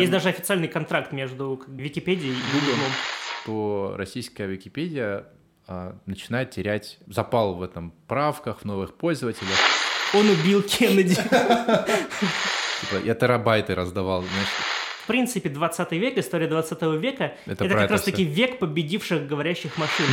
Есть даже официальный контракт между Википедией и Google. Что российская Википедия а, начинает терять запал в этом правках, в новых пользователях. Он убил Кеннеди. Типа, я терабайты раздавал, знаешь. В принципе, 20 век, история 20 века, Это это, как это раз таки всё. век победивших говорящих машин.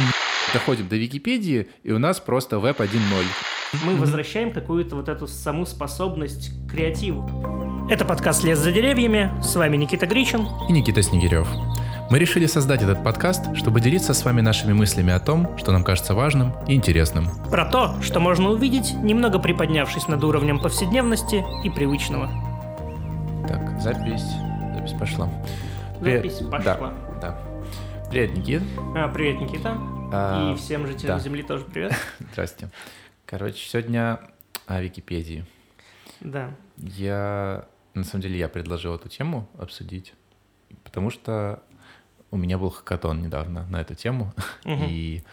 Доходим до Википедии, и у нас просто веб 1.0. Мы возвращаем какую-то вот эту саму способность к креативу. Это подкаст «Лес за деревьями». С вами Никита Гричин. и Никита Снегирев. Мы решили создать этот подкаст, чтобы делиться с вами нашими мыслями о том, что нам кажется важным и интересным. Про то, что можно увидеть, немного приподнявшись над уровнем повседневности и привычного. Так, запись. Запись пошла. Привет. Запись пошла. Да, да. Привет, Никит. А, привет, Никита. А, и всем жителям да. Земли тоже привет. Здрасте. Короче, сегодня о Википедии. Да. Я, на самом деле, я предложил эту тему обсудить, потому что у меня был хакатон недавно на эту тему, Мгм. и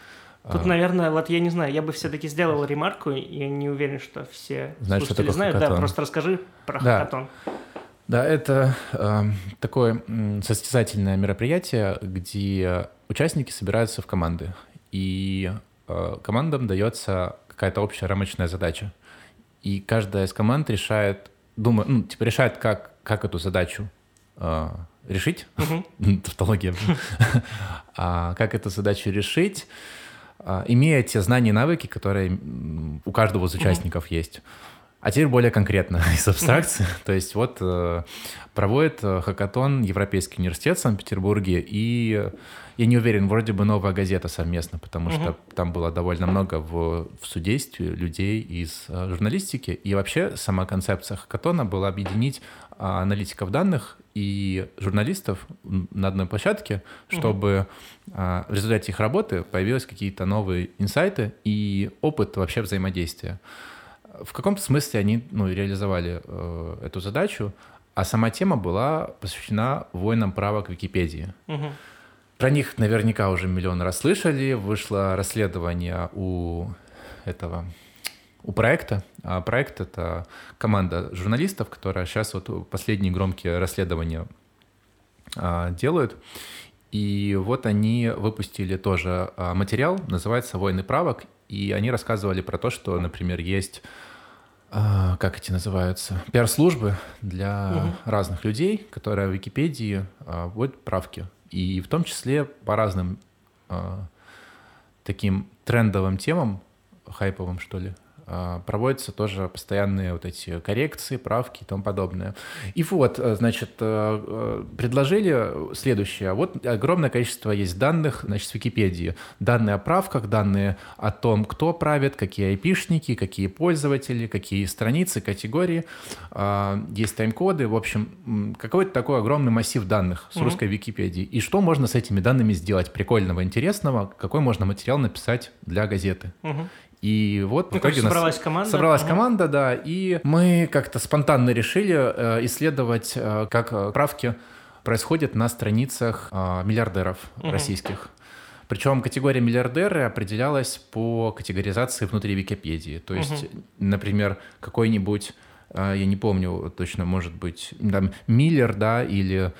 Тут, а, наверное, вот я не знаю, я бы все-таки сделал ремарку, я не уверен, что все Знаешь, что слушатели такое знают. Да, хакатон? просто расскажи про Да. хакатон. Да, это э, такое состязательное мероприятие, где участники собираются в команды, и э, командам дается какая-то общая рамочная задача, и каждая из команд решает, думаю, ну, типа решает, как, как эту задачу э, решить, тавтология, А, как эту задачу решить, а, имея те знания и навыки, которые у каждого из участников есть. А теперь более конкретно из абстракции. То есть вот э, проводит э, хакатон Европейский университет в Санкт-Петербурге, и я не уверен, вроде бы новая газета совместно, потому что Мгм. там было довольно много в, в судействе людей из э, журналистики, и вообще сама концепция хакатона была объединить а, аналитиков данных и журналистов на одной площадке, чтобы а, в результате их работы появились какие-то новые инсайты и опыт вообще взаимодействия. В каком-то смысле они ну, реализовали э, эту задачу, а сама тема была посвящена войнам права к Википедии. Мгм. Про них наверняка уже миллион раз слышали. Вышло расследование у этого у проекта. А проект — это команда журналистов, которая сейчас вот последние громкие расследования а, делают. И вот они выпустили тоже а, материал, называется «Войны правок», и они рассказывали про то, что, например, есть, а, как эти называются, пиар-службы для Мгм. разных людей, которые в Википедии а, вводят правки. И в том числе по разным а, таким трендовым темам, хайповым, что ли, проводятся тоже постоянные вот эти коррекции, правки и тому подобное. И вот, э, значит, э, э, предложили следующее. Вот огромное количество есть данных, значит, с Википедии. Данные о правках, данные о том, кто правит, какие айпишники, какие пользователи, какие страницы, категории. А, Есть тайм-коды. В общем, какой-то такой огромный массив данных с русской Википедии. И что можно с этими данными сделать прикольного, интересного? Какой можно материал написать для газеты? Мгм. И вот в Ну, короче, итоге у нас собралась команда. собралась Ага. команда, да, и мы как-то спонтанно решили э, исследовать, э, как э, правки происходят на страницах э, миллиардеров Мгм. российских. Причем категория миллиардеры определялась по категоризации внутри Википедии. То есть, например, какой-нибудь, э, я не помню точно, может быть, там Миллер, да, или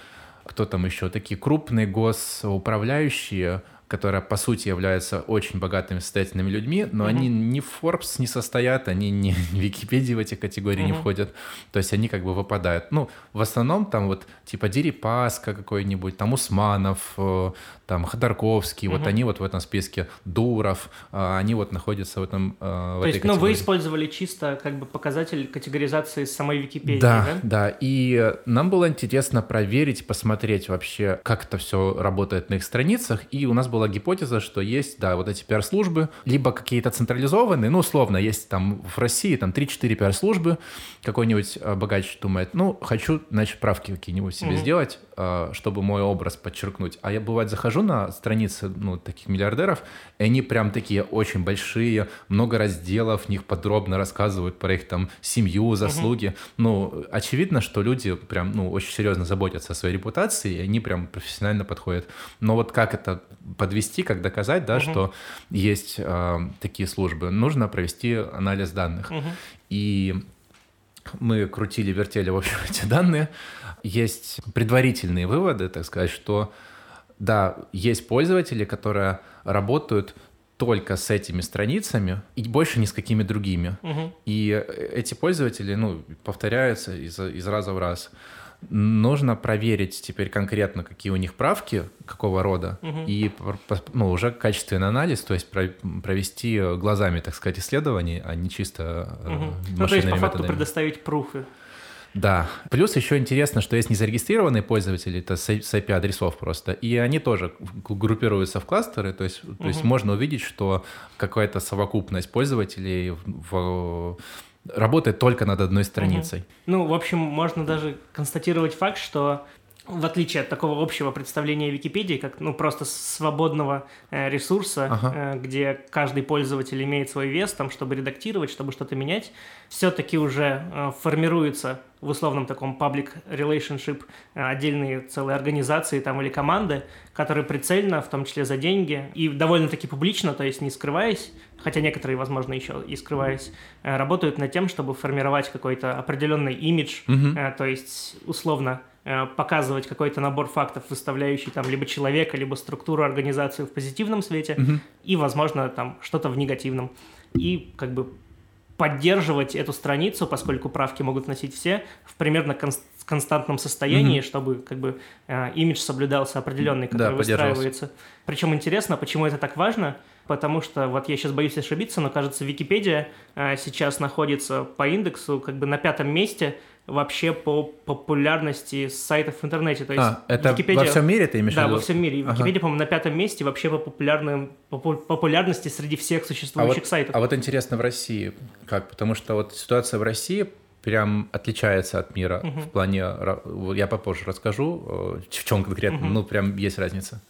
кто там еще, такие крупные госуправляющие, которые, по сути, являются очень богатыми, состоятельными людьми, но Мгм. они ни в Forbes не состоят, они не в Википедии в эти категории не Мгм. входят. То есть они как бы выпадают. Ну, в основном там вот типа Дерипаска какой-нибудь, там Усманов, э, там Ходорковский, вот Мгм. они вот в этом списке, Дуров, э, они вот находятся в этом э, в То этой есть, ну, вы категории. использовали чисто как бы показатель категоризации самой Википедии, Да, да? да. И нам было интересно проверить, посмотреть вообще, как это все работает на их страницах. И у нас была гипотеза, что есть, да, вот эти пиар-службы, либо какие-то централизованные, ну, условно, есть там в России там 3-4 пиар-службы, какой-нибудь э, богач думает, ну, хочу, значит, правки какие-нибудь себе Мгм. сделать, э, чтобы мой образ подчеркнуть. А я, бывает, захожу на страницы, ну, таких миллиардеров, и они прям такие очень большие, много разделов, в них подробно рассказывают про их там семью, заслуги. Ну, очевидно, что люди прям, ну, очень серьезно заботятся о своей репутации, и они прям профессионально подходят. Но вот как это подвести, как доказать, да, Мгм. что есть э, такие службы? Нужно провести анализ данных. Мгм. И мы крутили, вертели, в общем, эти данные. Есть предварительные выводы, так сказать, что да, есть пользователи, которые работают только с этими страницами и больше ни с какими другими. Мгм. И эти пользователи, ну, повторяются из, из раза в раз. Нужно проверить теперь конкретно, какие у них правки, какого рода, Мгм. и ну, уже качественный анализ, то есть про- провести глазами, так сказать, исследование, а не чисто э, Мгм. Ну, то есть, по факту, методами. предоставить пруфы. Да. Плюс еще интересно, что есть незарегистрированные пользователи, это с IP-адресов просто, и они тоже группируются в кластеры, то есть, то есть можно увидеть, что какая-то совокупность пользователей в- в- работает только над одной страницей. Ну, в общем, можно даже констатировать факт, что в отличие от такого общего представления Википедии, как ну просто свободного э, ресурса, Ага. э, где каждый пользователь имеет свой вес, там, чтобы редактировать, чтобы что-то менять, все-таки уже э, формируется в условном таком public relationship э, отдельные целые организации там или команды, которые прицельно, в том числе за деньги, и довольно-таки публично, то есть не скрываясь, хотя некоторые, возможно, еще и скрываясь, э, работают над тем, чтобы формировать какой-то определенный имидж. Э, то есть, условно, э, показывать какой-то набор фактов, выставляющий там либо человека, либо структуру организации в позитивном свете, Мгм. и, возможно, там что-то в негативном. И как бы поддерживать эту страницу, поскольку правки могут носить все, в примерно конс- константном состоянии, чтобы как бы э, имидж соблюдался определенный, Да, который поддерживался. выстраивается. Причем интересно, почему это так важно, потому что вот я сейчас боюсь ошибиться, но кажется, Википедия э, сейчас находится по индексу как бы на пятом месте вообще по популярности сайтов в интернете. То есть А, это Википедия- во всем мире ты имеешь в да, виду? во всем мире. Ага. Википедия, по-моему, на пятом месте вообще по популярным, попу- популярности среди всех А существующих вот, сайтов. а вот интересно в России как? Потому что вот ситуация в России прям отличается от мира Мгм. в плане... Я попозже расскажу, э, в чем конкретно, Мгм. ну прям есть разница.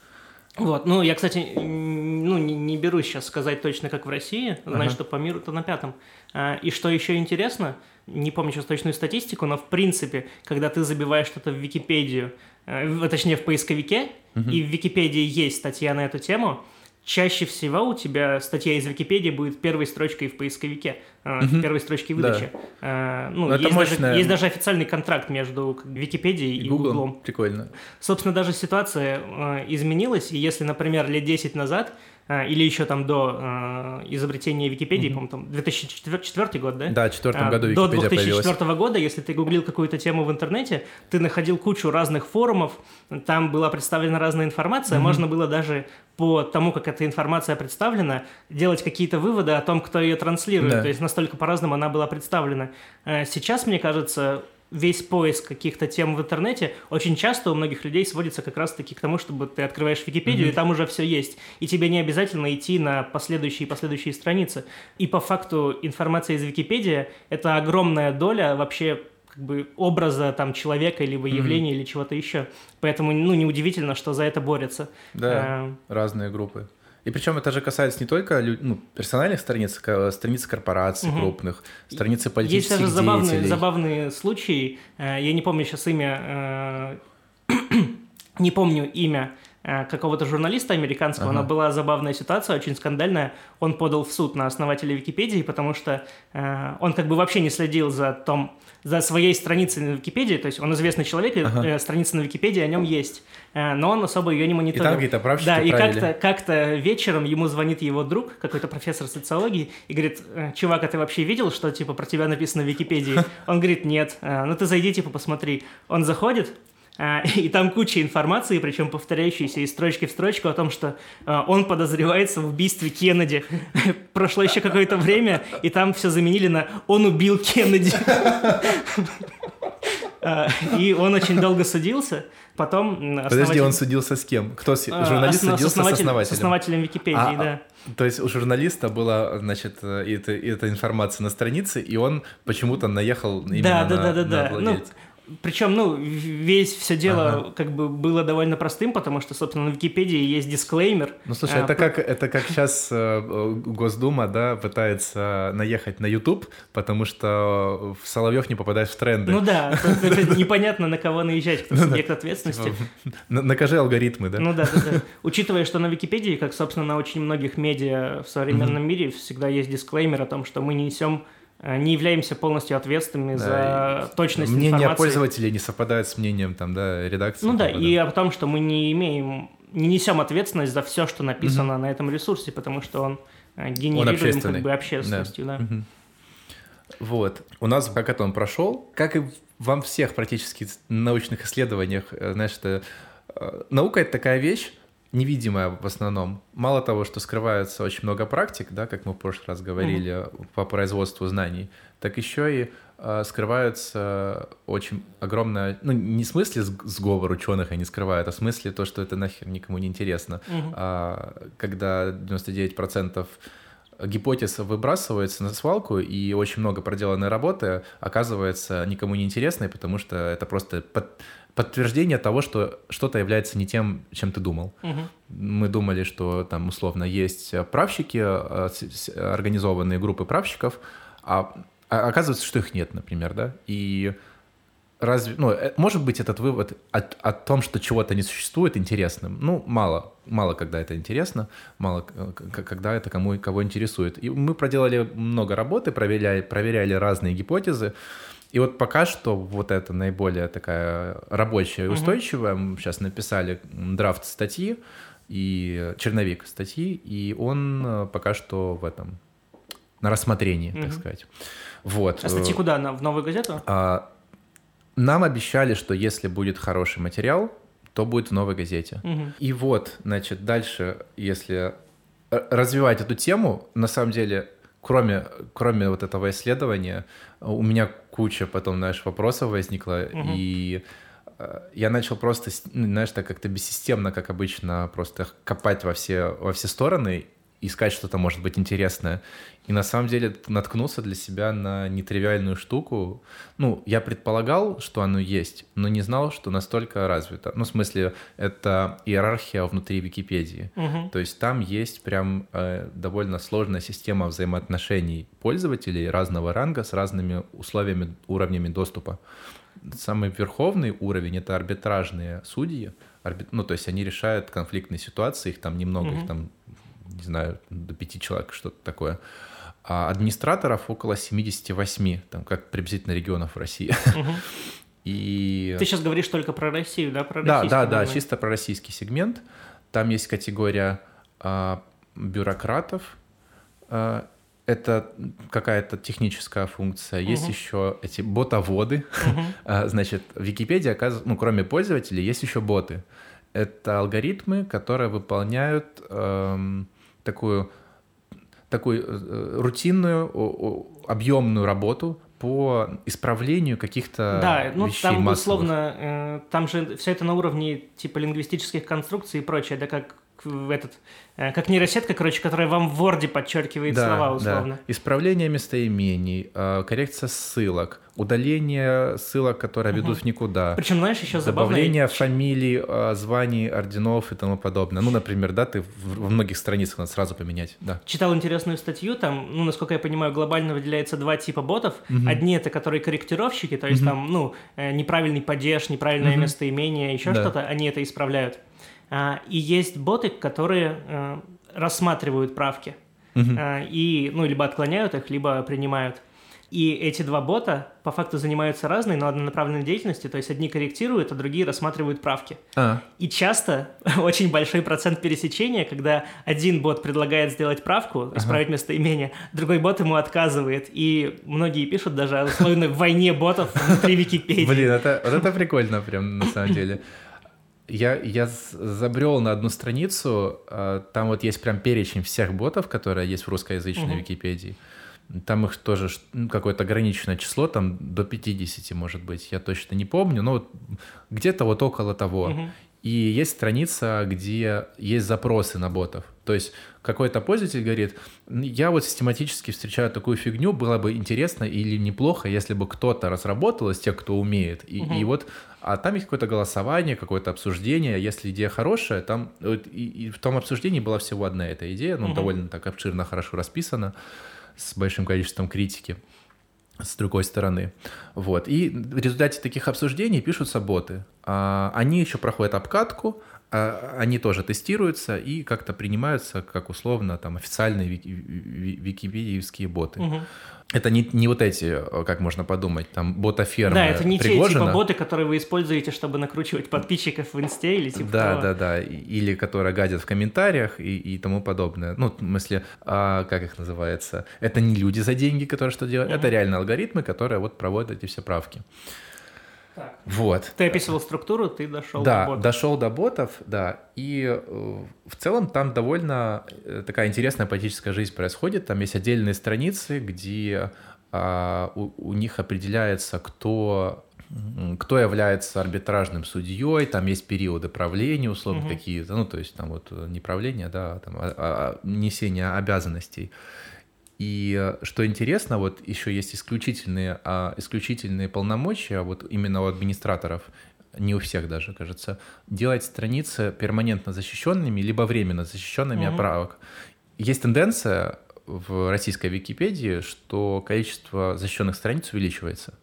Вот, ну, я, кстати, ну, не, не берусь сейчас сказать точно, как в России, знаю, Ага. что по миру-то на пятом. А, И что еще интересно, не помню сейчас точную статистику, но в принципе, когда ты забиваешь что-то в Википедию, в- точнее в поисковике, и в Википедии есть статья на эту тему, чаще всего у тебя статья из Википедии будет первой строчкой в поисковике, Мгм. первой строчкой Да. выдачи. Э, Ну, Ну, это есть, даже, есть даже официальный контракт между Википедией и, И Google, Гуглом. прикольно. Собственно, даже ситуация э, изменилась, и если, например, лет 10 назад или еще там до э, изобретения Википедии, по-моему, там 2004 год, да? Да, в четвертом А, году До Википедия 2004 появилась. года, если ты гуглил какую-то тему в интернете, ты находил кучу разных форумов, там была представлена разная информация, можно было даже по тому, как эта информация представлена, делать какие-то выводы о том, кто ее транслирует. Да. То есть настолько по-разному она была представлена. Сейчас, мне кажется, весь поиск каких-то тем в интернете очень часто у многих людей сводится как раз-таки к тому, чтобы ты открываешь Википедию, и там уже все есть. И тебе не обязательно идти на последующие и последующие страницы. И по факту информация из Википедии — это огромная доля вообще как бы образа там человека, либо явления, или чего-то еще. Поэтому, ну, неудивительно, что за это борются. Да, Э, разные группы. И причем это же касается не только ну, персональных страниц, страниц корпораций Мгм. крупных, страницы Есть политических даже забавные, деятелей. забавные случаи. Э, Я не помню сейчас имя, э, не помню имя какого-то журналиста американского, Ага. но была забавная ситуация, очень скандальная. Он подал в суд на основателя Википедии, потому что э, он как бы вообще не следил за том, за своей страницей на Википедии, то есть он известный человек, и Ага. э, страница на Википедии о нем есть, Э, но он особо ее не И мониторил. там какие-то правщики Да, и как-то как-то вечером ему звонит его друг, какой-то профессор социологии, и говорит, «Э, чувак, а ты вообще видел, что типа про тебя написано в Википедии? Он говорит, нет. «Э, Ну ты зайди, типа, посмотри. Он заходит, э, и там куча информации, причем повторяющейся из строчки в строчку о том, что э, он подозревается в убийстве Кеннеди. Прошло еще какое-то время, и там все заменили на «он убил Кеннеди». Э, И он очень долго судился. Потом м, Подожди, основатель- он судился с кем? Кто с... а, журналист основ- судился с основателем- основателем? С основателем Википедии, А, да. То есть у журналиста была, значит, э, эта, эта информация на странице, и он почему-то наехал именно Да, да, на, да, да, на да. Ну. Причем, ну, весь все дело Ага. как бы было довольно простым, потому что, собственно, на Википедии есть дисклеймер. Ну, слушай, А, это про- как, это как сейчас Госдума, да, пытается наехать на YouTube, потому что в Соловьев не попадает в тренды. Ну да, непонятно, на кого наезжать, кто субъект ответственности. Типа, на- накажи алгоритмы, да? Ну да. Учитывая, что на Википедии, как, собственно, на очень многих медиа в современном мире, всегда есть дисклеймер о том, что мы не несем э, не являемся полностью ответственными Да, за точность Мнение информации. пользователей не совпадает с мнением там, да, редакции. Ну да, и о том, что мы не имеем, не несем ответственность за все, что написано на этом ресурсе, потому что он э, генерируем общественный. как бы общественностью, да. Мгм. Вот. У нас хакатон прошел, как и во всех практически научных исследованиях, э, знаешь, это, э, наука — это такая вещь, невидимая в основном. Мало того, что скрывается очень много практик, да, как мы в прошлый раз говорили, по производству знаний, так еще и э, скрывается очень огромное, ну, не в смысле сг- сговор ученых они скрывают, а в смысле то, что это нахер никому не интересно. Мгм. А, когда 99% гипотез выбрасывается на свалку, и очень много проделанной работы оказывается никому не интересной, потому что это просто под- подтверждение того, что что-то является не тем, чем ты думал. Мгм. Мы думали, что там условно есть правщики, с- организованные группы правщиков, а а оказывается, что их нет, например, да, и разве, ну, э, может быть этот вывод о, о том, что чего-то не существует, интересным? Ну, мало, мало когда это интересно, мало э, когда это кому кого интересует. И мы проделали много работы, проверяли, проверяли разные гипотезы, и вот пока что вот это наиболее такая рабочая и устойчивая. Мы сейчас написали драфт статьи и черновик статьи, и он э, пока что в этом на рассмотрении, так Мгм. сказать. Вот. А статьи куда? В новую газету? а, Нам обещали, что если будет хороший материал, то будет в новой газете. Мгм. И вот, значит, дальше, если р- развивать эту тему, на самом деле, кроме, кроме вот этого исследования, у меня куча потом, знаешь, вопросов возникла, Мгм. и э, я начал просто, ну, знаешь, так как-то бессистемно, как обычно, просто копать во все, во все стороны, искать что-то, может быть, интересное. И на самом деле наткнулся для себя на нетривиальную штуку. Ну, я предполагал, что оно есть, но не знал, что настолько развито. Ну, в смысле, это иерархия внутри Википедии. Мгм. То есть там есть прям э, довольно сложная система взаимоотношений пользователей разного ранга с разными условиями, уровнями доступа. Самый верховный уровень — это арбитражные судьи. Арбит- Ну, то есть они решают конфликтные ситуации, их там немного, Мгм. их там, не знаю, до пяти человек, что-то такое. А администраторов около 78, там, как приблизительно регионов в России. Мгм. И... Ты сейчас говоришь только про Россию, да? Про Да, да, да, чисто про российский сегмент. Там есть категория а, бюрократов. А, это какая-то техническая функция. Есть Мгм. еще эти ботоводы. Мгм. А, Значит, в Википедии, оказывается, ну, кроме пользователей, есть еще боты. Это алгоритмы, которые выполняют эм, такую, такую э, рутинную, о- о- объемную работу по исправлению каких-то Да, ну вещей там массовых. условно, э, там же все это на уровне типа лингвистических конструкций и прочее, да как этот, э, как нейросетка, короче, которая вам в Word подчеркивает слова условно. Исправление местоимений, э, коррекция ссылок, удаление ссылок, которые ведут в никуда, Причем, знаешь, еще забавно... добавление фамилий, э, званий, орденов и тому подобное. Ну, например, да, ты во многих страницах надо сразу поменять, да. Читал интересную статью, там, ну, насколько я понимаю, глобально выделяется два типа ботов. Одни это которые корректировщики, то есть там, ну, неправильный падеж, неправильное местоимение, еще Да. что-то, они это исправляют. А, и есть боты, которые э, рассматривают правки. А, и, ну, либо отклоняют их, либо принимают. И эти два бота по факту занимаются разной, но однонаправленной деятельностью, то есть одни корректируют, а другие рассматривают правки. А, И часто очень большой процент пересечения, когда один бот предлагает сделать правку, исправить местоимение, другой бот ему отказывает. И многие пишут даже о условной войне ботов внутри Википедии. Блин, это, вот это прикольно прям на самом деле. Я, я забрел на одну страницу, а, там вот есть прям перечень всех ботов, которые есть в русскоязычной Мгм. Википедии. Там их тоже ну, какое-то ограниченное число, там до 50, может быть, я точно не помню, но вот где-то вот около того. Мгм. И есть страница, где есть запросы на ботов. То есть какой-то пользователь говорит, я вот систематически встречаю такую фигню, было бы интересно или неплохо, если бы кто-то разработал из тех, кто умеет. И, и вот, а там есть какое-то голосование, какое-то обсуждение. Если идея хорошая, там и, и в том обсуждении была всего одна эта идея, ну Мгм. довольно так обширно, хорошо расписана, с большим количеством критики с другой стороны. Вот. И в результате таких обсуждений пишутся боты. а, они еще проходят обкатку, они тоже тестируются и как-то принимаются как условно там официальные вики, википедиевские боты. Угу. Это не, не вот эти, как можно подумать, там ботафермы Да, это не Пригожина. те типа боты, которые вы используете, чтобы накручивать подписчиков в инсте или типа Да, того. да, да, или которые гадят в комментариях и, и тому подобное. Ну, в смысле, а, как их называется? Это не люди за деньги, которые что делают, угу. это реально алгоритмы, которые вот проводят эти все правки. Так. Вот. Ты описывал структуру, ты дошел да, до ботов. дошел до ботов, да. И э, в целом там довольно э, такая интересная политическая жизнь происходит. Там есть отдельные страницы, где э, у, у них определяется, кто кто является арбитражным судьей, там есть периоды правления, условно угу. какие-то, ну, то есть там вот не правление, да, а там а, а, несение обязанностей. И э, что интересно, вот еще есть исключительные, а, исключительные полномочия вот именно у администраторов, не у всех даже, кажется, делать страницы перманентно защищенными, либо временно защищенными угу. от Есть тенденция в российской Википедии, что количество защищенных страниц увеличивается.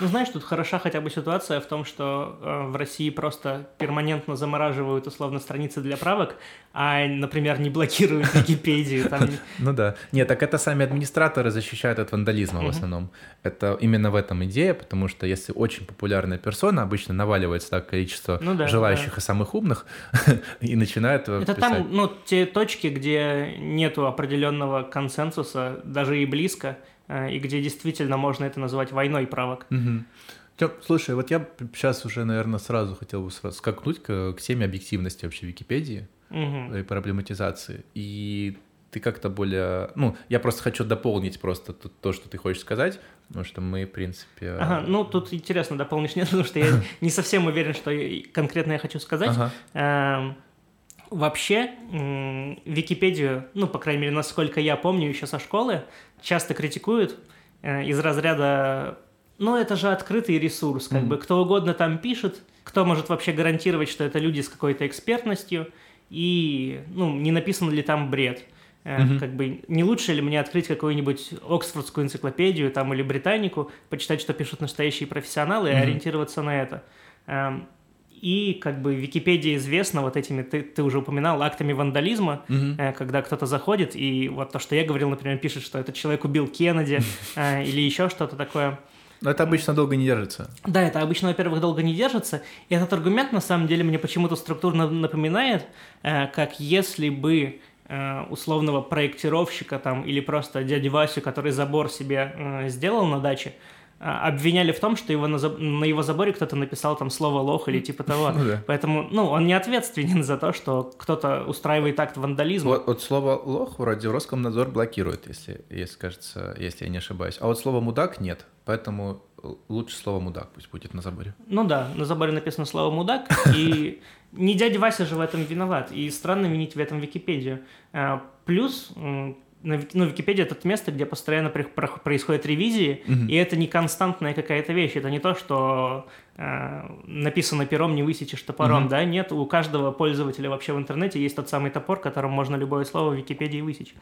Ну, знаешь, тут хороша хотя бы ситуация в том, что э, в России просто перманентно замораживают условно страницы для правок, а, например, не блокируют Википедию. Там... Ну да. Нет, так это сами администраторы защищают от вандализма в основном. Это именно в этом идея, потому что если очень популярная персона, обычно наваливается так количество ну, желающих и самых умных, и начинают Это писать. там, ну, те точки, где нету определенного консенсуса, даже и близко, Э, и где действительно можно это назвать войной правок. Угу. Слушай, вот я сейчас уже, наверное, сразу хотел бы сразу скакнуть к, к теме объективности вообще Википедии угу. и проблематизации. И ты как-то более... Ну, я просто хочу дополнить просто то, то, что ты хочешь сказать, потому что мы, в принципе... Ага, ну, тут интересно, дополнишь нет, потому что я не совсем уверен, что конкретно я хочу сказать. Ага. Эм, Вообще, Википедию, ну, по крайней мере, насколько я помню еще со школы, часто критикуют э, из разряда ну, это же открытый ресурс, как mm-hmm. бы кто угодно там пишет, кто может вообще гарантировать, что это люди с какой-то экспертностью, и, ну, не написан ли там бред. Mm-hmm. Как бы не лучше ли мне открыть какую-нибудь Оксфордскую энциклопедию там или Британику, почитать, что пишут настоящие профессионалы, mm-hmm. и ориентироваться на это. И как бы Википедия известна вот этими, ты, ты уже упоминал, актами вандализма, угу. э, когда кто-то заходит, и вот то, что я говорил, например, пишет, что этот человек убил Кеннеди э, или еще что-то такое. Но это обычно долго не держится. Да, это обычно, во-первых, долго не держится. И этот аргумент, на самом деле, мне почему-то структурно напоминает, э, как если бы условного проектировщика там или просто дяди Васю, который забор себе сделал на даче, обвиняли в том, что его на, на его заборе кто-то написал там слово лох или типа того. Ну, да. Поэтому, ну, он не ответственен за то, что кто-то устраивает акт вандализма. Вот, вот слово лох вроде Роскомнадзор блокирует, если, если кажется, если я не ошибаюсь. А вот слово мудак нет. Поэтому лучше слово мудак пусть будет на заборе. Ну да, на заборе написано слово мудак, и не дядя Вася же в этом виноват. И странно винить в этом Википедию. А, плюс ну, Википедия это место, где постоянно происходят ревизии, угу. и это не константная какая-то вещь. Это не то, что э, написано пером, не высечешь топором, угу. да? Нет, у каждого пользователя вообще в интернете есть тот самый топор, которым можно любое слово в Википедии высечь.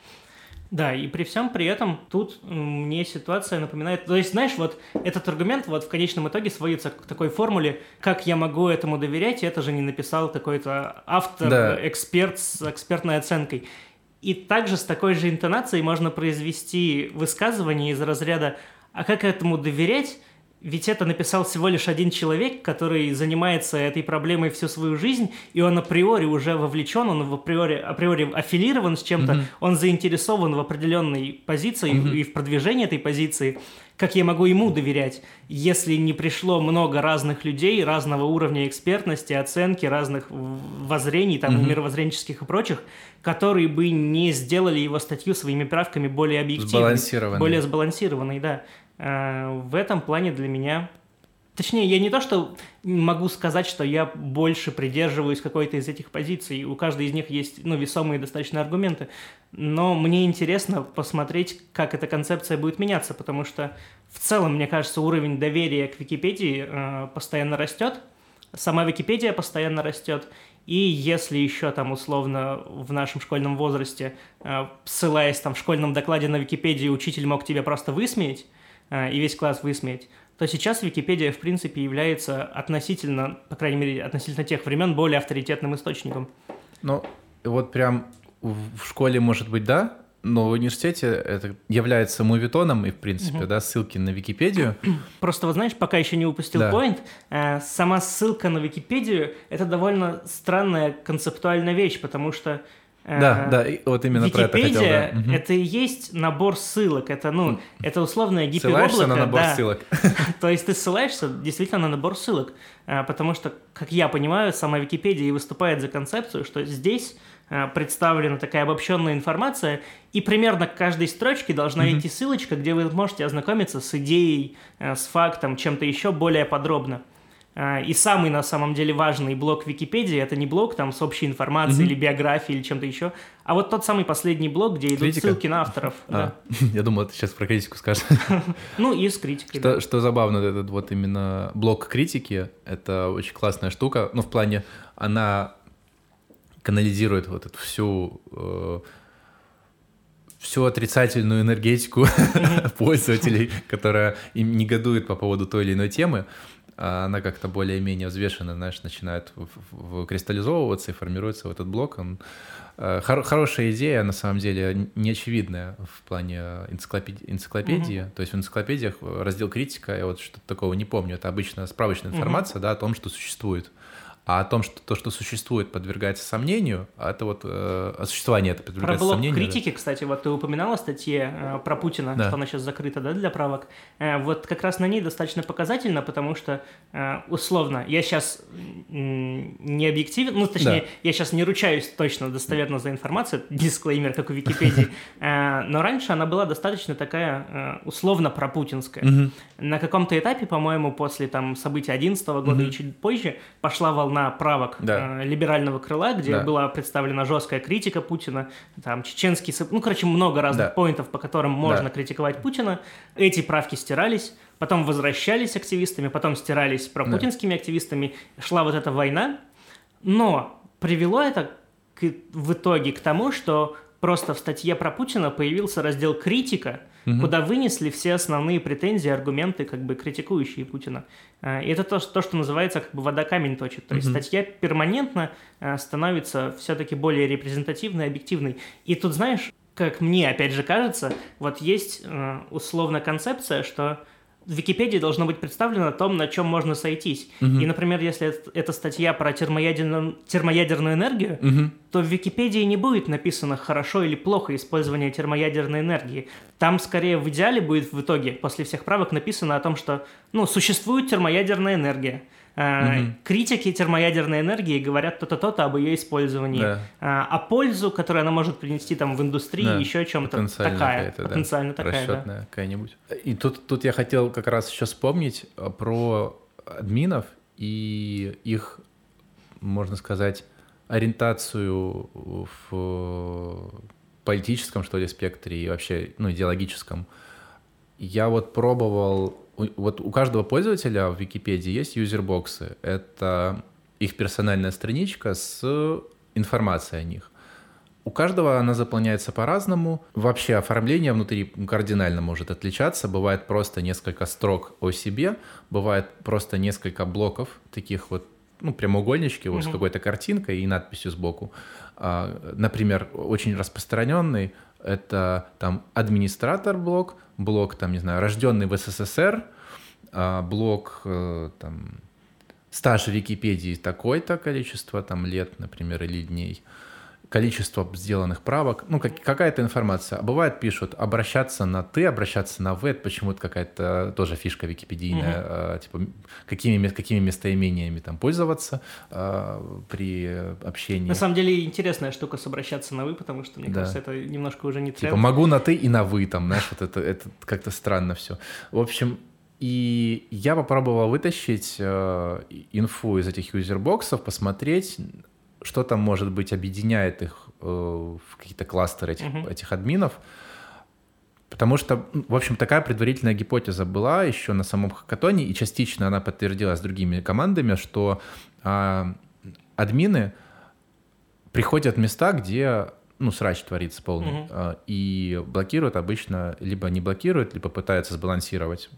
Да, и при всем при этом тут мне ситуация напоминает... То есть, знаешь, вот этот аргумент вот в конечном итоге сводится к такой формуле, как я могу этому доверять, это же не написал какой-то автор, да. эксперт с экспертной оценкой. И также с такой же интонацией можно произвести высказывание из разряда «А как этому доверять?» Ведь это написал всего лишь один человек, который занимается этой проблемой всю свою жизнь, и он априори уже вовлечен, он априори, априори аффилирован с чем-то, mm-hmm. он заинтересован в определенной позиции mm-hmm. и в продвижении этой позиции как я могу ему доверять, если не пришло много разных людей, разного уровня экспертности, оценки, разных воззрений, там, mm-hmm. мировоззренческих и прочих, которые бы не сделали его статью своими правками более объективной. Сбалансированной. Более сбалансированной, да. А, в этом плане для меня Точнее, я не то, что могу сказать, что я больше придерживаюсь какой-то из этих позиций. У каждой из них есть ну, весомые достаточно аргументы. Но мне интересно посмотреть, как эта концепция будет меняться, потому что в целом, мне кажется, уровень доверия к Википедии э, постоянно растет. Сама Википедия постоянно растет. И если еще там условно в нашем школьном возрасте, э, ссылаясь там в школьном докладе на Википедию, учитель мог тебя просто высмеять, э, и весь класс высмеять, то сейчас Википедия, в принципе, является относительно, по крайней мере, относительно тех времен, более авторитетным источником. Ну, вот прям в школе, может быть, да, но в университете это является мувитоном и, в принципе, угу. да, ссылки на Википедию. Просто, вот знаешь, пока еще не упустил да. point, э, сама ссылка на Википедию — это довольно странная концептуальная вещь, потому что да, да, вот именно Википедия про это хотел, да. это и есть набор ссылок, это, ну, это условное гипер на набор да. ссылок. То есть ты ссылаешься действительно на набор ссылок, э, потому что, как я понимаю, сама Википедия и выступает за концепцию, что здесь Э, представлена такая обобщенная информация, и примерно к каждой строчке должна идти ссылочка, где вы можете ознакомиться с идеей, э, с фактом, чем-то еще более подробно. Э, и самый на самом деле важный блок Википедии это не блок там с общей информацией mm-hmm. или биографией или чем-то еще, а вот тот самый последний блок, где идут Критика? ссылки на авторов. А, да. Я думал, ты сейчас про критику скажешь. Ну и с критикой. Что, что забавно, этот вот именно блок критики, это очень классная штука. Ну, в плане, она канализирует вот эту всю э, всю отрицательную энергетику пользователей, которая им негодует по поводу той или иной темы, а она как-то более-менее взвешенно, знаешь, начинает в, в, кристаллизовываться и формируется в этот блок. Он, э, хор, хорошая идея, на самом деле, неочевидная в плане энциклопедии. энциклопедии. Mm-hmm. То есть в энциклопедиях раздел критика, я вот что-то такого не помню. Это обычно справочная информация mm-hmm. да, о том, что существует. А о том, что то, что существует, подвергается сомнению, а это вот э, существование это подвергается про блок сомнению. критики, да. кстати, вот ты упоминала статье э, про Путина, да. что она сейчас закрыта, да, для правок. Э, вот как раз на ней достаточно показательно, потому что, э, условно, я сейчас не объективен, ну, точнее, да. я сейчас не ручаюсь точно достоверно за информацию, дисклеймер, как у Википедии, э, но раньше она была достаточно такая э, условно пропутинская. На каком-то этапе, по-моему, после там событий 11 года и чуть позже, пошла волна на правок да. э, либерального крыла, где да. была представлена жесткая критика Путина, там чеченский, ну, короче, много разных да. поинтов, по которым можно да. критиковать Путина. Эти правки стирались, потом возвращались активистами, потом стирались пропутинскими да. активистами, шла вот эта война, но привело это к, в итоге к тому, что просто в статье про Путина появился раздел «Критика», угу. куда вынесли все основные претензии, аргументы, как бы критикующие Путина. А, и это то, то что называется как бы вода камень точит. То есть угу. статья перманентно а, становится все-таки более репрезентативной, объективной. И тут, знаешь, как мне опять же кажется, вот есть а, условно концепция, что в Википедии должно быть представлено о том, на чем можно сойтись. Угу. И, например, если это, это статья про термоядерную, термоядерную энергию, угу. то в Википедии не будет написано хорошо или плохо использование термоядерной энергии. Там скорее в идеале будет в итоге после всех правок написано о том, что ну, существует термоядерная энергия. Угу. Критики термоядерной энергии говорят то-то, то-то об ее использовании. Да. А, а пользу, которую она может принести там в индустрии, да. еще о чем-то такая. Потенциально да. такая, Расчетная да. какая-нибудь. И тут, тут я хотел как раз еще вспомнить э, про админов и их, можно сказать, ориентацию в политическом, что ли, спектре и вообще, ну, идеологическом. Я вот пробовал вот у каждого пользователя в Википедии есть юзербоксы. Это их персональная страничка с информацией о них. У каждого она заполняется по-разному. Вообще оформление внутри кардинально может отличаться. Бывает просто несколько строк о себе, бывает просто несколько блоков, таких вот ну, прямоугольнички вот, с какой-то картинкой и надписью сбоку. А, например, очень распространенный это там администратор блок, блок там, не знаю, рожденный в СССР, а блок э, там стаж Википедии такое-то количество там лет, например, или дней количество сделанных правок, ну, как, какая-то информация. А бывает, пишут обращаться на ты, обращаться на вы, это почему-то какая-то тоже фишка википедийная, угу. э, типа какими, какими местоимениями там пользоваться э, при общении. На самом деле интересная штука с обращаться на вы, потому что, мне да. кажется, это немножко уже не тренд. Типа могу на ты и на вы, там, знаешь, вот это, это как-то странно все. В общем, и я попробовал вытащить э, инфу из этих юзербоксов, посмотреть, что там, может быть, объединяет их э, в какие-то кластеры этих, uh-huh. этих админов. Потому что, в общем, такая предварительная гипотеза была еще на самом хакатоне, и частично она подтвердилась другими командами, что э, админы приходят в места, где ну, срач творится полный. Uh-huh. И блокируют обычно, либо не блокируют, либо пытаются сбалансировать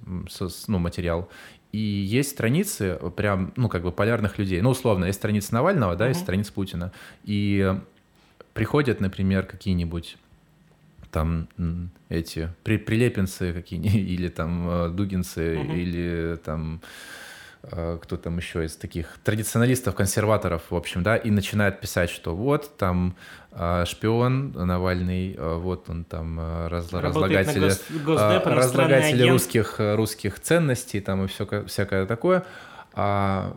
ну, материал. И есть страницы прям, ну, как бы полярных людей. Ну, условно, есть страница Навального, да, uh-huh. есть страница Путина. И приходят, например, какие-нибудь там эти при, прилепинцы какие-нибудь, или там э, дугинцы, uh-huh. или там Э, кто там еще из таких традиционалистов, консерваторов, в общем, да, и начинает писать, что вот там э, шпион Навальный, э, вот он там раз, разлагатель, гос, разлагатель русских, русских ценностей там и все, всякое такое. А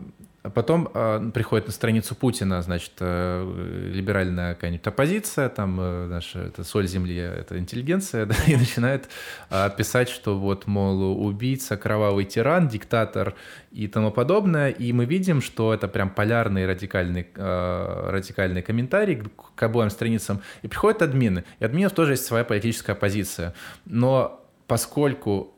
потом э, приходит на страницу Путина, значит, э, либеральная какая-нибудь оппозиция, там э, наша это соль земли, это интеллигенция, да, и начинает э, писать, что вот, мол, убийца, кровавый тиран, диктатор и тому подобное. И мы видим, что это прям полярный радикальный, э, радикальный комментарий к обоим страницам. И приходят админы. И админов тоже есть своя политическая позиция. Но поскольку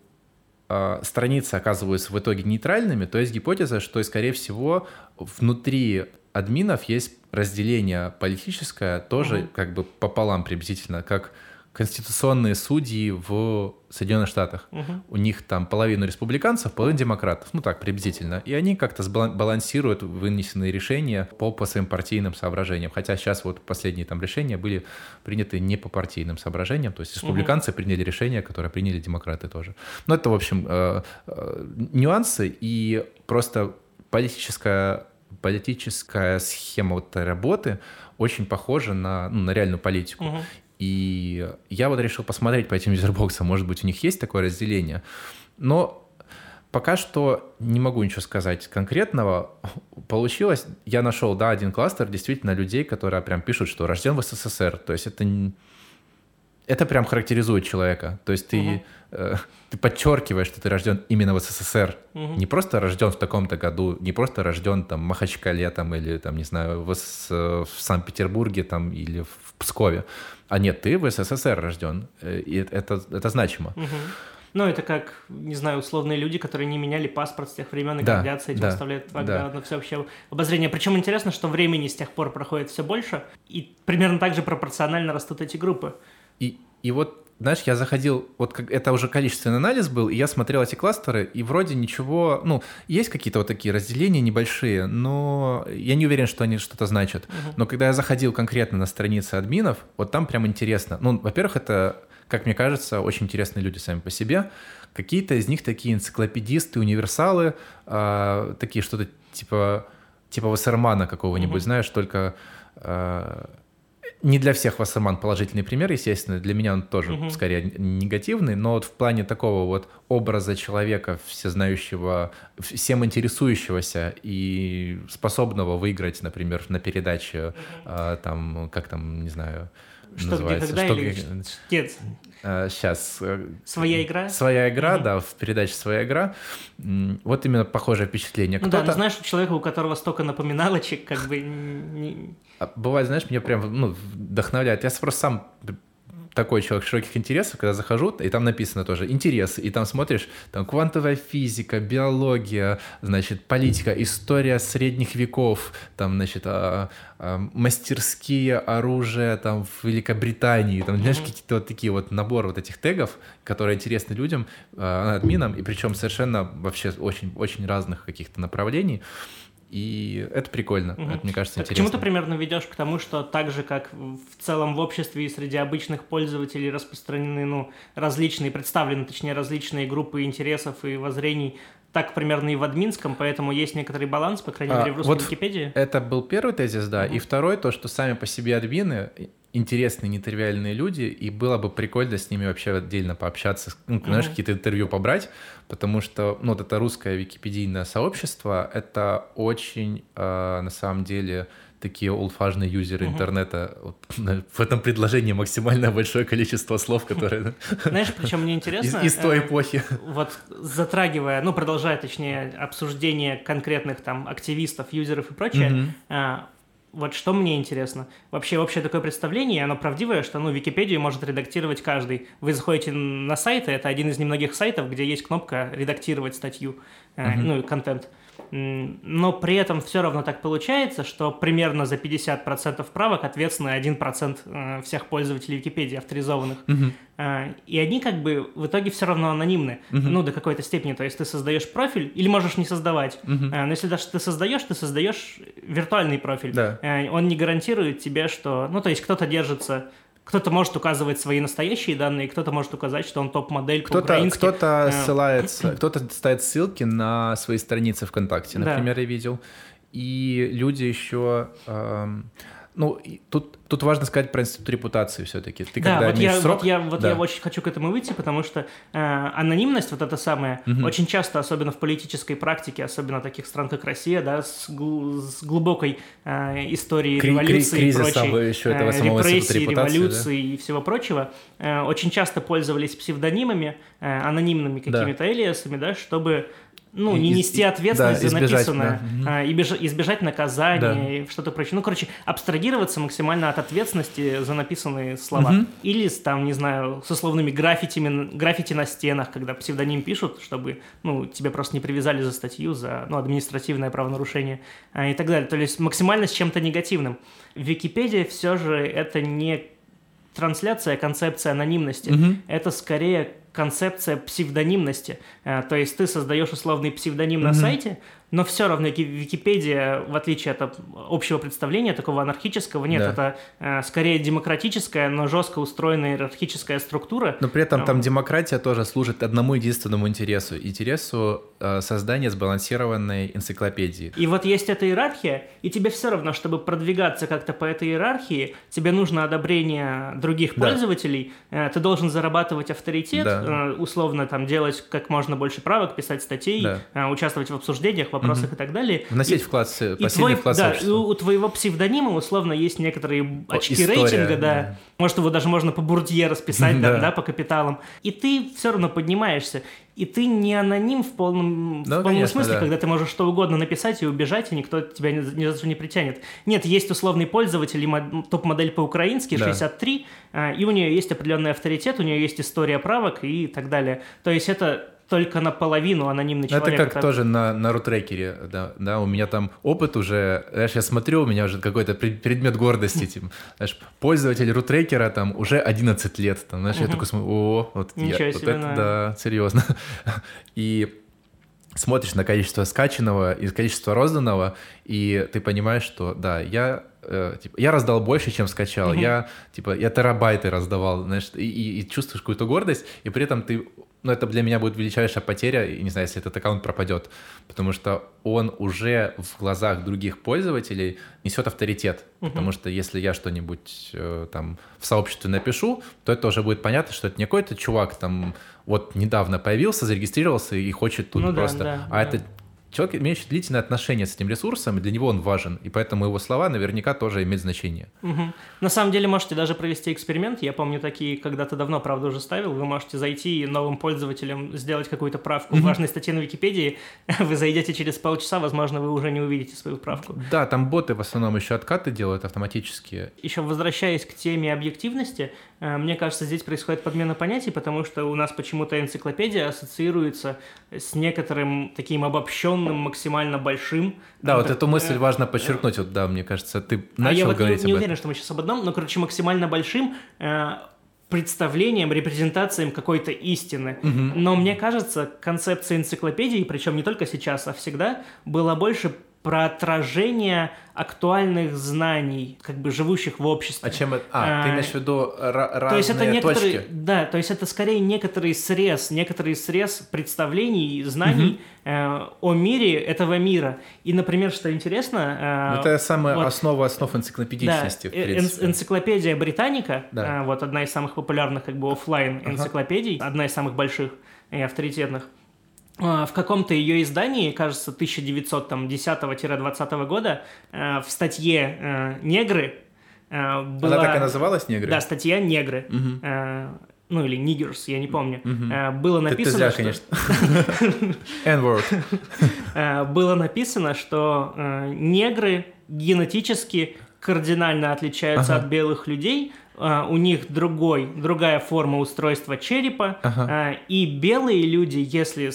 страницы оказываются в итоге нейтральными, то есть гипотеза, что, скорее всего, внутри админов есть разделение политическое тоже угу. как бы пополам приблизительно, как конституционные судьи в Соединенных Штатах. Угу. У них там половину республиканцев, половину демократов. Ну так, приблизительно. И они как-то балансируют вынесенные решения по, по своим партийным соображениям. Хотя сейчас вот последние там решения были приняты не по партийным соображениям. То есть республиканцы угу. приняли решения, которые приняли демократы тоже. Ну это, в общем, э, э, нюансы. И просто политическая политическая схема вот этой работы очень похожа на, ну, на реальную политику. Угу. И я вот решил посмотреть по этим юзербоксам, может быть, у них есть такое разделение. Но пока что не могу ничего сказать конкретного. Получилось, я нашел, да, один кластер действительно людей, которые прям пишут, что рожден в СССР. То есть это, это прям характеризует человека. То есть ты, угу. э, ты подчеркиваешь, что ты рожден именно в СССР. Угу. Не просто рожден в таком-то году, не просто рожден там в Махачкале там, или там, не знаю, в, в Санкт-Петербурге там, или в Пскове а нет, ты в СССР рожден, э, и это, это значимо. Угу. Ну, это как, не знаю, условные люди, которые не меняли паспорт с тех времен и да, гордятся этим, да, оставляют да. на всеобщее обозрение. Причем интересно, что времени с тех пор проходит все больше, и примерно так же пропорционально растут эти группы. И, и вот знаешь, я заходил, вот как это уже количественный анализ был, и я смотрел эти кластеры, и вроде ничего, ну, есть какие-то вот такие разделения небольшие, но я не уверен, что они что-то значат. Uh-huh. Но когда я заходил конкретно на страницы админов, вот там прям интересно. Ну, во-первых, это, как мне кажется, очень интересные люди сами по себе. Какие-то из них такие энциклопедисты, универсалы, э, такие что-то типа, типа Вассермана какого-нибудь, uh-huh. знаешь, только... Э, не для всех Вассерман положительный пример, естественно, для меня он тоже угу. скорее негативный, но вот в плане такого вот образа человека, всезнающего, всем интересующегося и способного выиграть, например, на передаче, угу. а, там, как там, не знаю, что называется. Где, когда что, или... Нет. А, сейчас. Э, своя игра? Своя игра, угу. да, в передаче «Своя игра». Вот именно похожее впечатление. Ну да, знаешь, человека, у которого столько напоминалочек, как бы... А бывает, знаешь, меня прям ну, вдохновляет. Я просто сам такой человек широких интересов, когда захожу, и там написано тоже интересы, и там смотришь, там квантовая физика, биология, значит, политика, история средних веков, там, значит, а, а, мастерские оружия там в Великобритании, там, знаешь, какие-то вот такие вот набор вот этих тегов, которые интересны людям, а, админам, и причем совершенно вообще очень, очень разных каких-то направлений. И это прикольно, угу. это, мне кажется, так интересно. К чему ты примерно ведешь к тому, что так же, как в целом в обществе и среди обычных пользователей распространены, ну, различные, представлены, точнее, различные группы интересов и воззрений, так примерно и в админском, поэтому есть некоторый баланс, по крайней мере, в русской вот Википедии. Это был первый тезис, да, угу. и второй, то, что сами по себе админы интересные, нетривиальные люди, и было бы прикольно с ними вообще отдельно пообщаться, ну, mm-hmm. знаешь, какие-то интервью побрать, потому что, ну, вот это русское википедийное сообщество, это очень, э, на самом деле, такие олдфажные юзеры uh-huh. интернета. Вот, в этом предложении максимально большое количество слов, которые... Знаешь, причем мне интересно... Из, из той э, эпохи. Вот затрагивая, ну, продолжая, точнее, обсуждение конкретных там активистов, юзеров и прочее, вот что мне интересно. Вообще, общее такое представление, оно правдивое, что, ну, Википедию может редактировать каждый. Вы заходите на сайты, это один из немногих сайтов, где есть кнопка «редактировать статью», uh-huh. ну, контент. Но при этом все равно так получается, что примерно за 50% правок ответственны 1% э, всех пользователей Википедии авторизованных. Угу. И они как бы в итоге все равно анонимны, угу. ну, до какой-то степени. То есть ты создаешь профиль или можешь не создавать. Угу. Но если даже ты создаешь, ты создаешь виртуальный профиль. Да. Он не гарантирует тебе, что... Ну, то есть кто-то держится кто-то может указывать свои настоящие данные, кто-то может указать, что он топ-модель кто-то, кто-то э, ссылается, кто-то ставит ссылки на свои страницы ВКонтакте, например, да. я видел. И люди еще... Эм, ну, тут, тут важно сказать про институт репутации все-таки. Ты да, когда вот я, срок... вот, я, вот да. я очень хочу к этому выйти, потому что э, анонимность, вот это самое, угу. очень часто, особенно в политической практике, особенно таких стран, как Россия, да, с, гл- с глубокой э, историей Кри- революции кри- и прочей, еще этого э, самого репрессий, революции да? и всего прочего, э, очень часто пользовались псевдонимами, э, анонимными какими-то да. элиасами, да, чтобы ну, не нести ответственность да, за написанное, да. а, избежать наказания да. и что-то прочее. Ну, короче, абстрагироваться максимально от ответственности за написанные слова. Угу. Или, там, не знаю, с условными граффитями, граффити на стенах, когда псевдоним пишут, чтобы, ну, тебя просто не привязали за статью, за, ну, административное правонарушение а, и так далее. То есть максимально с чем-то негативным. Википедия все же это не трансляция концепции анонимности. Угу. Это скорее концепция псевдонимности. Э, то есть ты создаешь условный псевдоним mm-hmm. на сайте, но все равно Википедия, в отличие от общего представления, такого анархического, нет, да. это э, скорее демократическая, но жестко устроенная иерархическая структура. Но при этом там демократия тоже служит одному единственному интересу, интересу э, создания сбалансированной энциклопедии. И вот есть эта иерархия, и тебе все равно, чтобы продвигаться как-то по этой иерархии, тебе нужно одобрение других да. пользователей, э, ты должен зарабатывать авторитет, да. э, условно там делать как можно больше правок, писать статей, да. э, участвовать в обсуждениях, вопросах угу. и так далее. Вносить и, вклад, и твой, вклад да, и у твоего псевдонима условно есть некоторые очки История, рейтинга, да. да. Может, его даже можно по бурдье расписать, да. да, по капиталам. И ты все равно поднимаешься. И ты не аноним в полном, да, в полном конечно, смысле, да. когда ты можешь что угодно написать и убежать, и никто тебя ни, ни за что не притянет. Нет, есть условный пользователь, топ-модель по-украински, да. 63, а, и у нее есть определенный авторитет, у нее есть история правок и так далее. То есть это только наполовину анонимный человек. Это как тоже на, на рутрекере, да, да, у меня там опыт уже, знаешь, я смотрю, у меня уже какой-то предмет гордости, типа, знаешь, пользователь рутрекера там уже 11 лет, там, знаешь, я такой смотрю, о, вот, я, себе, вот это, да, серьезно. И смотришь на количество скачанного и количество розданного, и ты понимаешь, что, да, я э, типа, я раздал больше, чем скачал, mm-hmm. я, типа, я терабайты раздавал, знаешь, и, и, и чувствуешь какую-то гордость, и при этом ты но это для меня будет величайшая потеря, и не знаю, если этот аккаунт пропадет, потому что он уже в глазах других пользователей несет авторитет, угу. потому что если я что-нибудь э, там в сообществе напишу, то это уже будет понятно, что это не какой-то чувак там вот недавно появился, зарегистрировался и хочет тут ну, просто, да, да, а да. это человек, имеющий длительное отношение с этим ресурсом, и для него он важен, и поэтому его слова наверняка тоже имеют значение. Угу. На самом деле можете даже провести эксперимент. Я помню такие, когда-то давно, правда, уже ставил. Вы можете зайти и новым пользователям сделать какую-то правку в важной статье на Википедии. Вы зайдете через полчаса, возможно, вы уже не увидите свою правку. Да, там боты в основном еще откаты делают автоматические. Еще возвращаясь к теме объективности, э, мне кажется, здесь происходит подмена понятий, потому что у нас почему-то энциклопедия ассоциируется с некоторым таким обобщенным огромным, максимально большим. Да, вот эту мысль важно подчеркнуть, вот да, мне кажется, ты начал а я вот говорить не, не уверен, что мы сейчас об одном, но, короче, максимально большим э, представлением, репрезентацией какой-то истины. Угу. Но мне кажется, концепция энциклопедии, причем не только сейчас, а всегда, была больше про отражение актуальных знаний, как бы живущих в обществе. А чем это? А, а ты имеешь в виду разные то есть это некоторые, точки? Да, то есть это скорее некоторый срез, некоторый срез представлений, знаний угу. э, о мире этого мира. И, например, что интересно... Э, это самая вот, основа основ энциклопедичности, да, в принципе. энциклопедия Британика, да. э, вот одна из самых популярных как бы офлайн энциклопедий, ага. одна из самых больших и авторитетных. А, в каком-то ее издании, кажется, 1910-20 года, э, в статье э, «Негры» была... Она так и называлась «Негры»? Да, статья «Негры». Угу. Ну, или «Niggers», я не помню. Угу. Было написано, ты, ты зря, что... конечно. N-word. Было написано, что негры генетически кардинально отличаются ага. от белых людей, у них другой, другая форма устройства черепа, ага. uh, и белые люди, если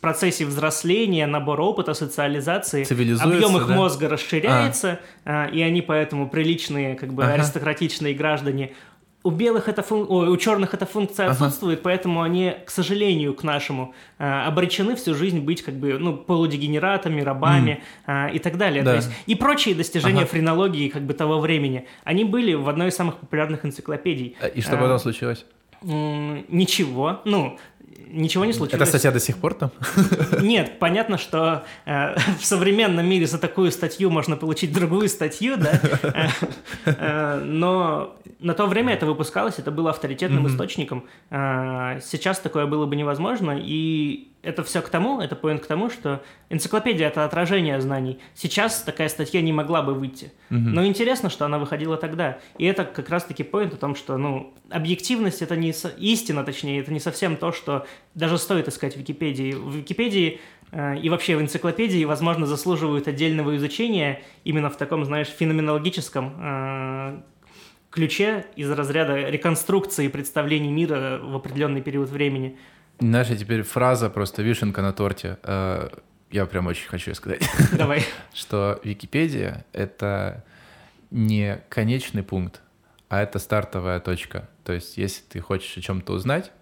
процессе взросления, набора опыта, социализации, объем их да? мозга расширяется, а, и они поэтому приличные, как бы Ага. аристократичные граждане. У белых это фун... Ой, у черных эта функция Ага. отсутствует, поэтому они, к сожалению, к нашему, а, обречены всю жизнь быть как бы ну полудегенератами, рабами а, и так далее. Да. То есть и прочие достижения Ага. френологии как бы того времени, они были в одной из самых популярных энциклопедий. А, И что А, потом случилось? Ничего, ну ничего не случилось. Эта статья до сих пор там? Нет, понятно, что э, в современном мире за такую статью можно получить другую статью, да, Э, э, но на то время это выпускалось, это было авторитетным источником. Э, Сейчас такое было бы невозможно, и это все к тому, это поинт к тому, что энциклопедия — это отражение знаний. Сейчас такая статья не могла бы выйти. Мгм. Но интересно, что она выходила тогда. И это как раз-таки поинт о том, что, ну, объективность — это не... со- Истина, точнее, это не совсем то, что даже стоит искать в Википедии. В Википедии э, и вообще в энциклопедии, возможно, заслуживают отдельного изучения именно в таком, знаешь, феноменологическом э, ключе из разряда реконструкции представлений мира в определенный период времени. Знаешь, а теперь фраза просто вишенка на торте. Э, Я прям очень хочу сказать, Давай. что Википедия — это не конечный пункт, а это стартовая точка. То есть, если ты хочешь о чем-то узнать,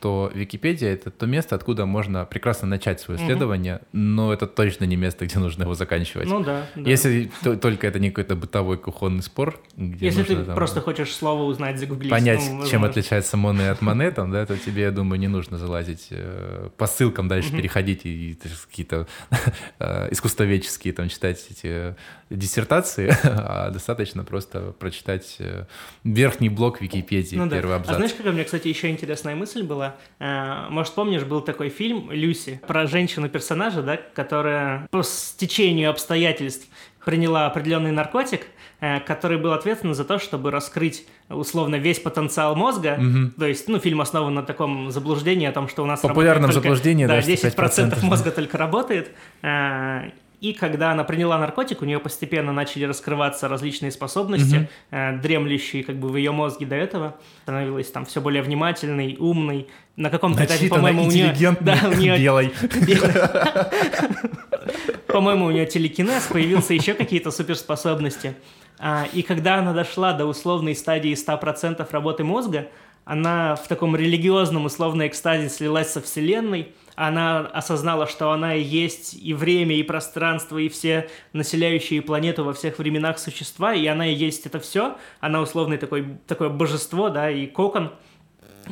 то Википедия — это то место, откуда можно прекрасно начать свое исследование, но это точно не место, где нужно его заканчивать. Ну да. да. Если то- только это не какой-то бытовой кухонный спор, где Если ты нужно, там, просто хочешь слово узнать, загуглить. понять, ну, чем отличается моне от моне, там, да, то тебе, я думаю, не нужно залазить э, по ссылкам дальше Мгм. переходить и, есть, какие-то э, искусствоведческие там читать эти диссертации, а достаточно просто прочитать э, верхний блок Википедии, Ну да. первый А абзац. знаешь, какая у меня, кстати, еще интересная мысль была? Э, Может, помнишь, был такой фильм «Люси» про женщину-персонажа, да, которая по стечению обстоятельств приняла определенный наркотик, э, который был ответственен за то, чтобы раскрыть условно весь потенциал мозга. Мгм. То есть, ну, фильм основан на таком заблуждении о том, что у нас Популярном только- заблуждении, да, да, что 10% 5%. мозга только работает. И когда она приняла наркотик, у нее постепенно начали раскрываться различные способности, э, дремлющие как бы в ее мозге до этого. Становилась там все более внимательной, умной. На каком-то этапе, по-моему, у нее... Да, у нее белый. по-моему, у нее телекинез, появился еще какие-то суперспособности. А, и когда она дошла до условной стадии 100% работы мозга, она в таком религиозном условной экстазе слилась со Вселенной, она осознала, что она и есть и время, и пространство, и все населяющие планету во всех временах существа, и она и есть это все. Она условный такой, такое божество, да, и кокон,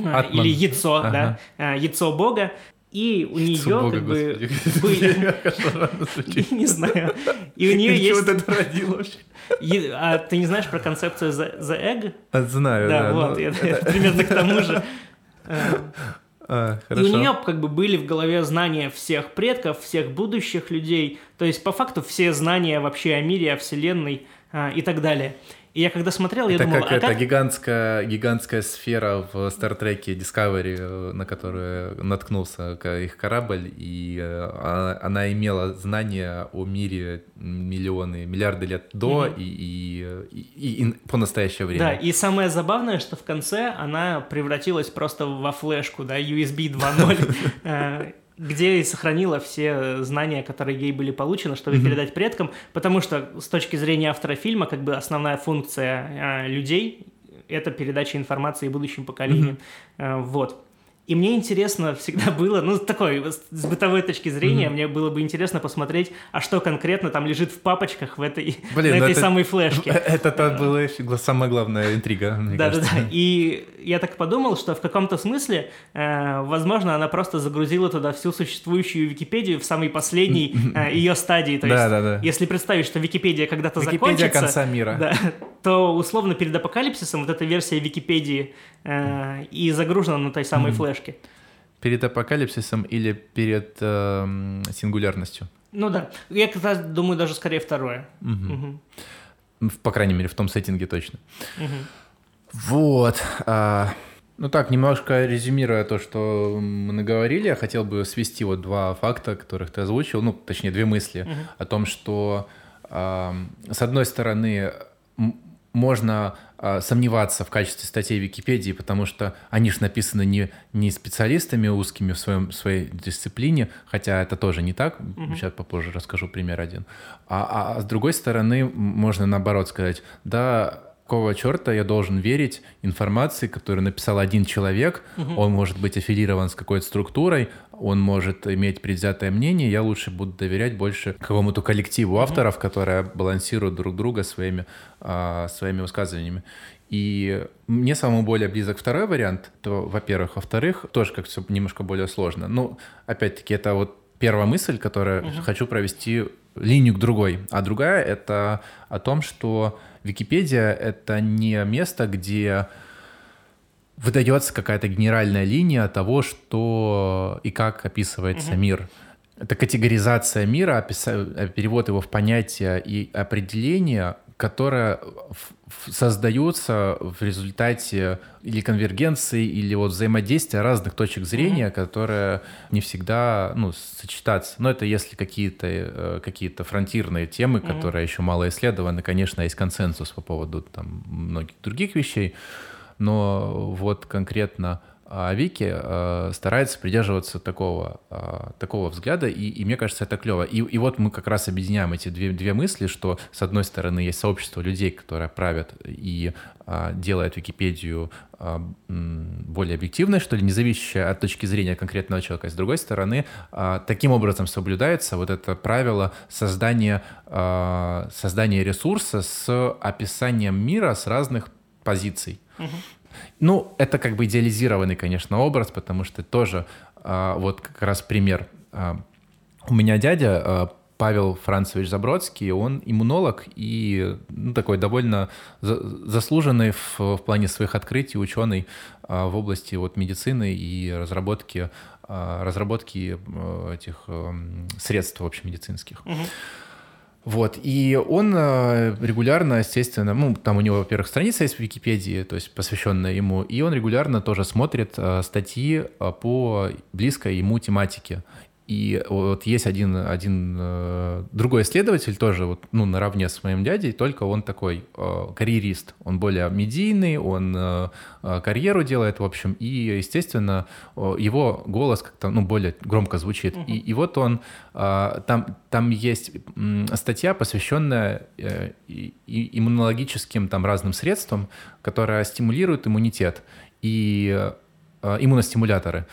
а, Атман. или яйцо, Ага. да, яйцо Бога. И у нее Бога, как бы были... Не знаю. И у нее есть... это родил вообще? А ты не знаешь про концепцию The, the Egg? А, Знаю, Да, вот, ну, примерно к тому же. А, И у нее как бы были в голове знания всех предков, всех будущих людей. То есть по факту все знания вообще о мире, о Вселенной а, и так далее. И я когда смотрел, я Это думал, как а эта как... гигантская, гигантская сфера в Стартреке Discovery, э, на которую наткнулся их корабль, и э, а- она имела знания о мире миллионы, миллиарды лет до Мгм. и, и, и- и по настоящее время. Да, и самое забавное, что в конце она превратилась просто во флешку, да, USB 2.0, э, где и сохранила все знания, которые ей были получены, чтобы Мгм. передать предкам, потому что с точки зрения автора фильма, как бы основная функция э, людей — это передача информации будущим поколениям. Э, Вот. И мне интересно всегда было, ну, такой, с бытовой точки зрения, мне было бы интересно посмотреть, а что конкретно там лежит в папочках в этой, Блин, на ну этой это- самой флешке. Это была гла- самая главная интрига, мне Да, да, кажется. да. И я так подумал, что в каком-то смысле, э, возможно, она просто загрузила туда всю существующую Википедию в самой последней э, ее стадии. То Да, есть, да, да. если представить, что Википедия когда-то Википедия закончится, конца мира. да, то условно перед апокалипсисом вот эта версия Википедии э, и загружена на той самой Мгм. флешке. Перед апокалипсисом или перед эм, сингулярностью? Ну да. Я как раз думаю, даже скорее второе. Мгм. В- По крайней мере, в том сеттинге точно. Мгм. Вот. а, ну так, немножко резюмируя то, что мы наговорили, я хотел бы свести вот два факта, которых ты озвучил, ну, точнее, две мысли Мгм. о том, что, ам, с одной стороны, можно э, сомневаться в качестве статей Википедии, потому что они же написаны не, не специалистами узкими в, своем, своей дисциплине, хотя это тоже не так, угу. сейчас попозже расскажу пример один. А, а, а с другой стороны, можно наоборот сказать, да, какого черта я должен верить информации, которую написал один человек, угу. он может быть аффилирован с какой-то структурой, он может иметь предвзятое мнение, я лучше буду доверять больше какому-то коллективу авторов, которые балансируют друг друга своими, а, своими высказываниями. И мне самому более близок второй вариант, то, во-первых. Во-вторых, тоже как все немножко более сложно. Ну, опять-таки, это вот первая мысль, которую угу. хочу провести линию к другой. А другая — это о том, что Википедия — это не место, где выдается какая-то генеральная линия того, что и как описывается угу. мир. Это категоризация мира, перевод его в понятия и определения, которое создается в результате или конвергенции, или вот взаимодействия разных точек зрения, mm-hmm. которые не всегда ну, сочетаться. Но это если какие-то э, какие фронтирные темы, mm-hmm. которые еще мало исследованы, конечно, есть консенсус по поводу там, многих других вещей. Но вот конкретно а Вики э, старается придерживаться такого, э, такого взгляда, и, и мне кажется, это клево. И, и вот мы как раз объединяем эти две, две мысли, что с одной стороны есть сообщество людей, которые правят и э, делают Википедию э, более объективной, что ли, не зависящей от точки зрения конкретного человека. С другой стороны, э, таким образом соблюдается вот это правило создания, э, создания ресурса с описанием мира с разных позиций. Угу. Ну, это как бы идеализированный, конечно, образ, потому что тоже а, вот как раз пример. А, у меня дядя а, Павел Францевич Забродский, он иммунолог и ну, такой довольно заслуженный в, в плане своих открытий ученый а, в области вот, медицины и разработки, а, разработки этих а, средств общемедицинских. Угу. Вот, и он э, регулярно, естественно, ну, там у него, во-первых, страница есть в Википедии, то есть посвященная ему, и он регулярно тоже смотрит э, статьи э, по близкой ему тематике. И вот есть один, один э, другой исследователь тоже вот, ну, наравне с моим дядей, только он такой э, карьерист. Он более медийный, он э, карьеру делает, в общем, и, естественно, его голос как-то ну, более громко звучит. Uh-huh. И, и вот он, там, там есть статья, посвященная иммунологическим там, разным средствам, которая стимулирует иммунитет. И иммуностимуляторы.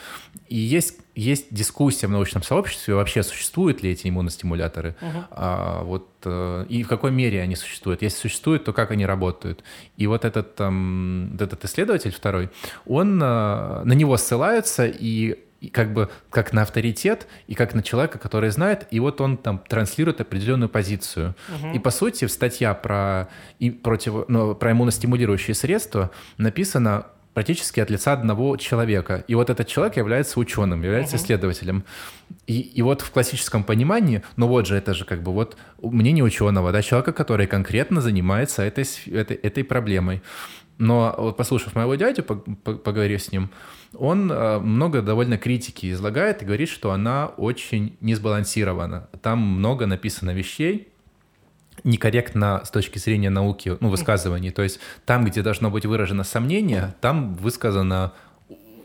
И есть, есть дискуссия в научном сообществе, вообще существуют ли эти иммуностимуляторы, угу. а, вот, э, и в какой мере они существуют. Если существуют, то как они работают. И вот этот, um, этот исследователь второй, он, uh, на него ссылается и и как бы как на авторитет и как на человека, который знает, и вот он там транслирует определенную позицию. Угу. И по сути статья про и против ну, про иммуностимулирующие средства написана практически от лица одного человека. И вот этот человек является ученым, является uh-huh. исследователем. И, и вот в классическом понимании, ну вот же это же как бы вот мнение ученого, да, человека, который конкретно занимается этой, этой, этой проблемой. Но вот послушав моего дядю, поговорив с ним, он э, много довольно критики излагает и говорит, что она очень несбалансирована. Там много написано вещей, некорректно с точки зрения науки, ну, высказываний. То есть там, где должно быть выражено сомнение, там высказано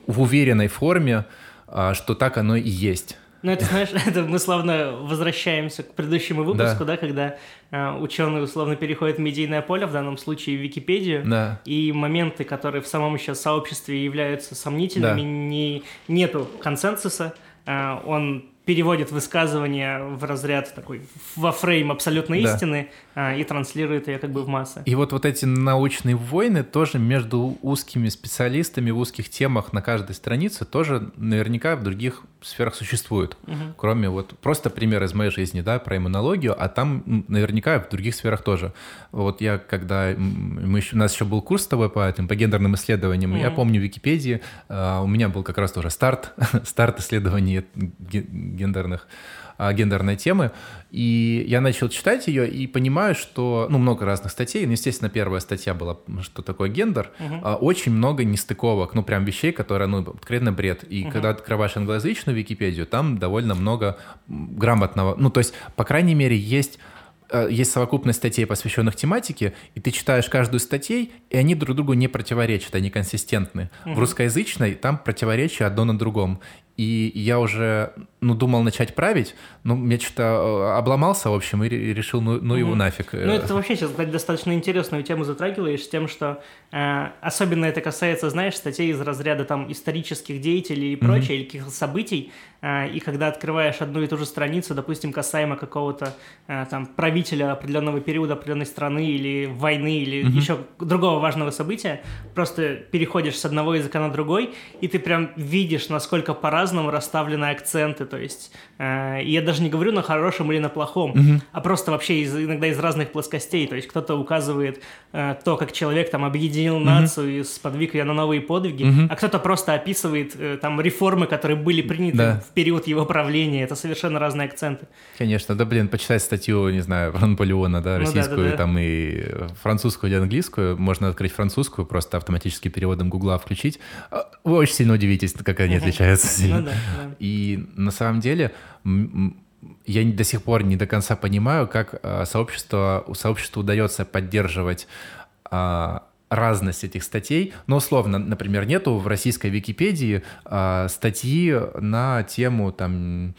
в уверенной форме, а, что так оно и есть. Ну, это, знаешь, это мы словно возвращаемся к предыдущему выпуску, да, да когда э, ученые условно переходят в медийное поле, в данном случае в Википедию, да. и моменты, которые в самом сейчас сообществе являются сомнительными, да. не, нету консенсуса, э, он переводит высказывание в разряд такой, во фрейм абсолютной да. истины а, и транслирует ее как бы в массы. И вот, вот эти научные войны тоже между узкими специалистами в узких темах на каждой странице тоже наверняка в других сферах существуют. Угу. Кроме вот просто пример из моей жизни, да, про иммунологию, а там наверняка в других сферах тоже. Вот я, когда мы еще, у нас еще был курс с тобой по этим, по гендерным исследованиям, угу. я помню в Википедии, uh, у меня был как раз тоже старт, старт исследований гендерных а, гендерной темы. И я начал читать ее и понимаю, что, ну, много разных статей. Ну, естественно, первая статья была, что такое гендер. Uh-huh. Очень много нестыковок, ну, прям вещей, которые, ну, откровенно бред. И uh-huh. когда открываешь англоязычную Википедию, там довольно много грамотного, ну, то есть, по крайней мере, есть э, есть совокупность статей, посвященных тематике, и ты читаешь каждую статей, и они друг другу не противоречат, они консистентны. Угу. В русскоязычной там противоречия одно на другом. И я уже, ну, думал начать править, но я что-то э, обломался, в общем, и решил, ну, ну его нафиг. Ну, это вообще сейчас, кстати, достаточно интересную тему затрагиваешь с тем, что особенно это касается, знаешь, статей из разряда там исторических деятелей и прочее, mm-hmm. или каких-то событий, э, и когда открываешь одну и ту же страницу, допустим, касаемо какого-то э, там правителя определенного периода определенной страны или войны, или mm-hmm. еще другого важного события, просто переходишь с одного языка на другой, и ты прям видишь, насколько по по-разному расставлены акценты, то есть э, я даже не говорю на хорошем или на плохом, угу. а просто вообще из, иногда из разных плоскостей, то есть кто-то указывает э, то, как человек там объединил нацию и сподвиг ее на новые подвиги, а кто-то просто описывает э, там реформы, которые были приняты да. в период его правления, это совершенно разные акценты. Конечно, да блин, почитать статью, не знаю, про Наполеона, да, российскую, ну, да, да, да. там и французскую или английскую, можно открыть французскую, просто автоматически переводом Гугла включить. А, вы очень сильно удивитесь, как они отличаются сильно. Ну, да, да. И на самом деле я до сих пор не до конца понимаю, как а, сообщество, сообществу удается поддерживать а, разность этих статей. Но условно, например, нету в российской Википедии а, статьи на тему там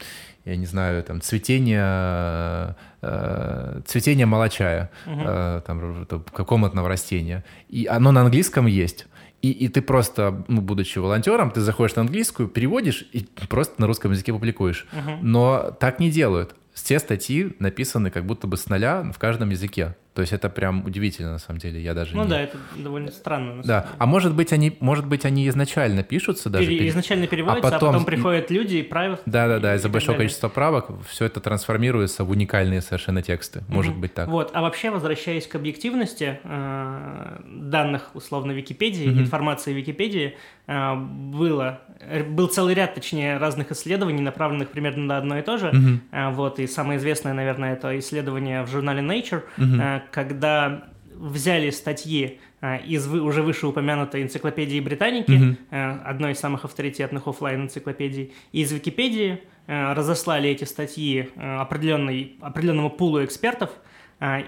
я не знаю, там, цветение, э, цветение молочая, угу. э, там, комнатного растения. И оно на английском есть. И, и ты просто, ну, будучи волонтером, ты заходишь на английскую, переводишь и просто на русском языке публикуешь. Uh-huh. Но так не делают. Все статьи написаны как будто бы с нуля в каждом языке. То есть это прям удивительно, на самом деле. Я даже ну не... да, это довольно странно. да, а может быть они, может быть они изначально пишутся даже. Пере... Изначально переводятся, а потом... а потом приходят люди и правят. Да, да, да. Из-за большого количества правок все это трансформируется в уникальные совершенно тексты. Может угу. быть так. Вот. А вообще возвращаясь к объективности э, данных условно Википедии, угу. информации Википедии, было был целый ряд, точнее, разных исследований, направленных примерно на одно и то же. Э, вот и самое известное, наверное, это исследование в журнале Nature. Угу когда взяли статьи э, из уже вышеупомянутой энциклопедии Британики, mm-hmm. одной из самых авторитетных офлайн энциклопедий, и из Википедии э, разослали эти статьи определенной, определенному пулу экспертов,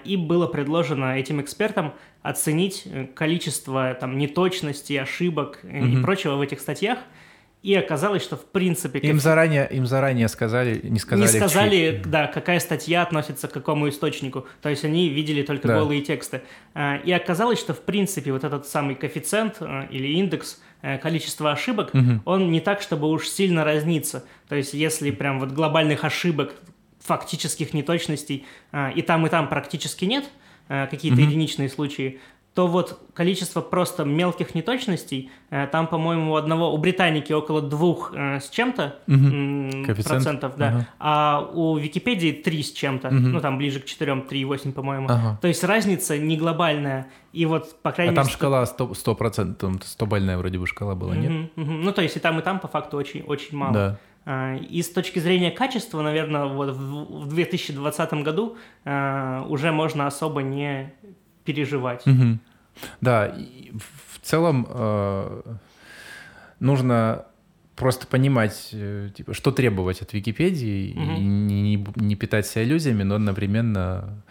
и было предложено этим экспертам оценить количество там, неточностей, ошибок mm-hmm. и прочего в этих статьях – и оказалось, что в принципе... Им, заранее, им заранее сказали, не сказали... Не сказали, да, какая статья относится к какому источнику. То есть они видели только да. голые тексты. А, и оказалось, что в принципе вот этот самый коэффициент а, или индекс э, количества ошибок, угу. он не так, чтобы уж сильно разнится. То есть если прям вот глобальных ошибок, фактических неточностей а, и там, и там практически нет, какие-то mm единичные случаи, то вот количество просто мелких неточностей, э, там, по-моему, у одного, у Британики около двух э, с чем-то угу. процентов, да, ага. а у Википедии три с чем-то, угу. ну, там ближе к четырем, три восемь, по-моему. Ага. То есть разница не глобальная, и вот, по крайней а мере... там шкала 100%, 100%, 100-бальная вроде бы шкала была, нет? Угу. Ну, то есть и там, и там, по факту, очень, очень мало. Да. А, и с точки зрения качества, наверное, вот в 2020 году э, уже можно особо не переживать. Угу. Да, в целом э, нужно просто понимать, э, типа, что требовать от Википедии угу. и не, не, не питать себя иллюзиями, но одновременно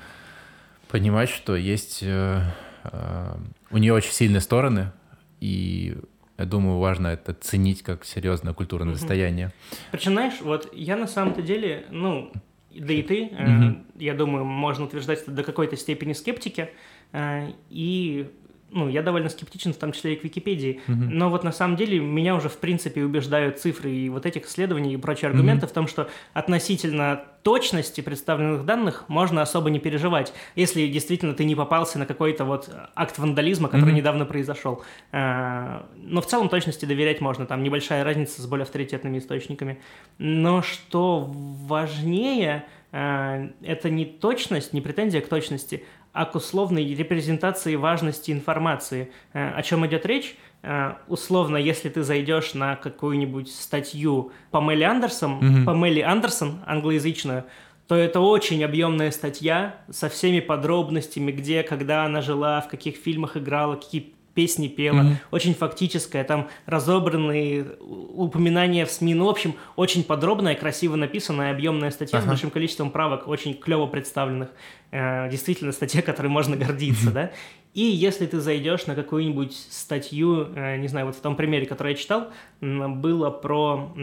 понимать, что есть э, э, у нее очень сильные стороны, и я думаю, важно это ценить как серьезное культурное угу. достояние. Причем, знаешь, вот я на самом-то деле, ну, да и ты, угу. э, я думаю, можно утверждать это до какой-то степени скептики, э, и ну, я довольно скептичен, в том числе и к Википедии. Mm-hmm. Но вот на самом деле меня уже, в принципе, убеждают цифры и вот этих исследований и прочие аргументы mm-hmm. в том, что относительно точности представленных данных можно особо не переживать, если действительно ты не попался на какой-то вот акт вандализма, который mm-hmm. недавно произошел. А, но в целом точности доверять можно, там небольшая разница с более авторитетными источниками. Но что важнее, а, это не точность, не претензия к точности, а к условной репрезентации важности информации. Э, о чем идет речь? Э, условно, если ты зайдешь на какую-нибудь статью Памели Андерсон, mm-hmm. Памели Андерсон, англоязычную, то это очень объемная статья со всеми подробностями, где, когда она жила, в каких фильмах играла, какие песни пела, Мгм. очень фактическая, там разобранные упоминания в СМИ. Ну, в общем, очень подробная, красиво написанная, объемная статья с Ага. большим количеством правок, очень клево представленных. Э, действительно, статья, которой можно гордиться, да. И если ты зайдешь на какую-нибудь статью, э, не знаю, вот в том примере, который я читал, было про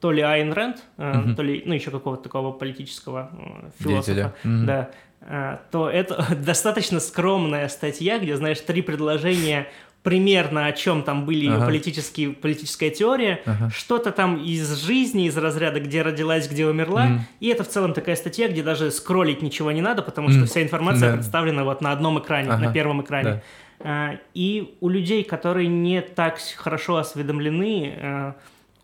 то ли Айн Рэнд, э, Мгм. то ли, ну, еще какого-то такого политического э, Деятеля. философа, Мгм. да, то это достаточно скромная статья, где, знаешь, три предложения примерно о чем там были ее Ага. политические, политическая теория, Ага. что-то там из жизни, из разряда, где родилась, где умерла, Мгм. и это в целом такая статья, где даже скроллить ничего не надо, потому что Мгм. вся информация Да. представлена вот на одном экране, Ага. на первом экране. Да. А, И у людей, которые не так хорошо осведомлены э,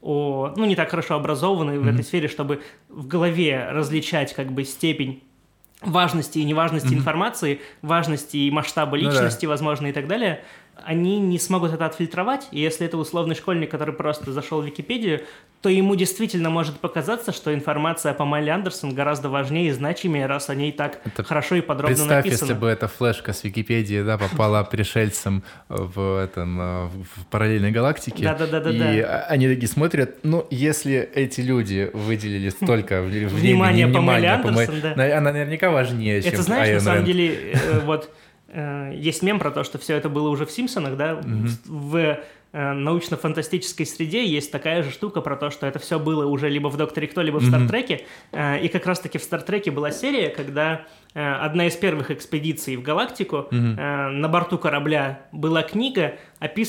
о, ну, не так хорошо образованы в Мгм. этой сфере, чтобы в голове различать как бы степень важности и неважности Мгм. информации, важности и масштаба Ну да. личности, возможно, и так далее, они не смогут это отфильтровать, и если это условный школьник, который просто зашел в Википедию, то ему действительно может показаться, что информация по Майли Андерсон гораздо важнее и значимее, раз о ней так Это хорошо и подробно Представь, написано. если бы эта флешка с Википедии да, попала пришельцам в, этом, э, в параллельной галактике. Да-да-да-да-да. И а- они такие смотрят, ну, если эти люди выделили столько в- времени, Внимание по Майли внимания по Май- Андерсон, да. на- она наверняка важнее, чем Это знаешь, на самом деле, э, вот э, есть мем про то, что все это было уже в Симпсонах, да, в э, научно-фантастической среде есть такая же штука про то, что это все было уже либо в Докторе Кто, либо в. Стартреке. Э, И как раз-таки в Стартреке была серия, когда э, одна из первых экспедиций в галактику Мгм. э, на борту корабля была книга,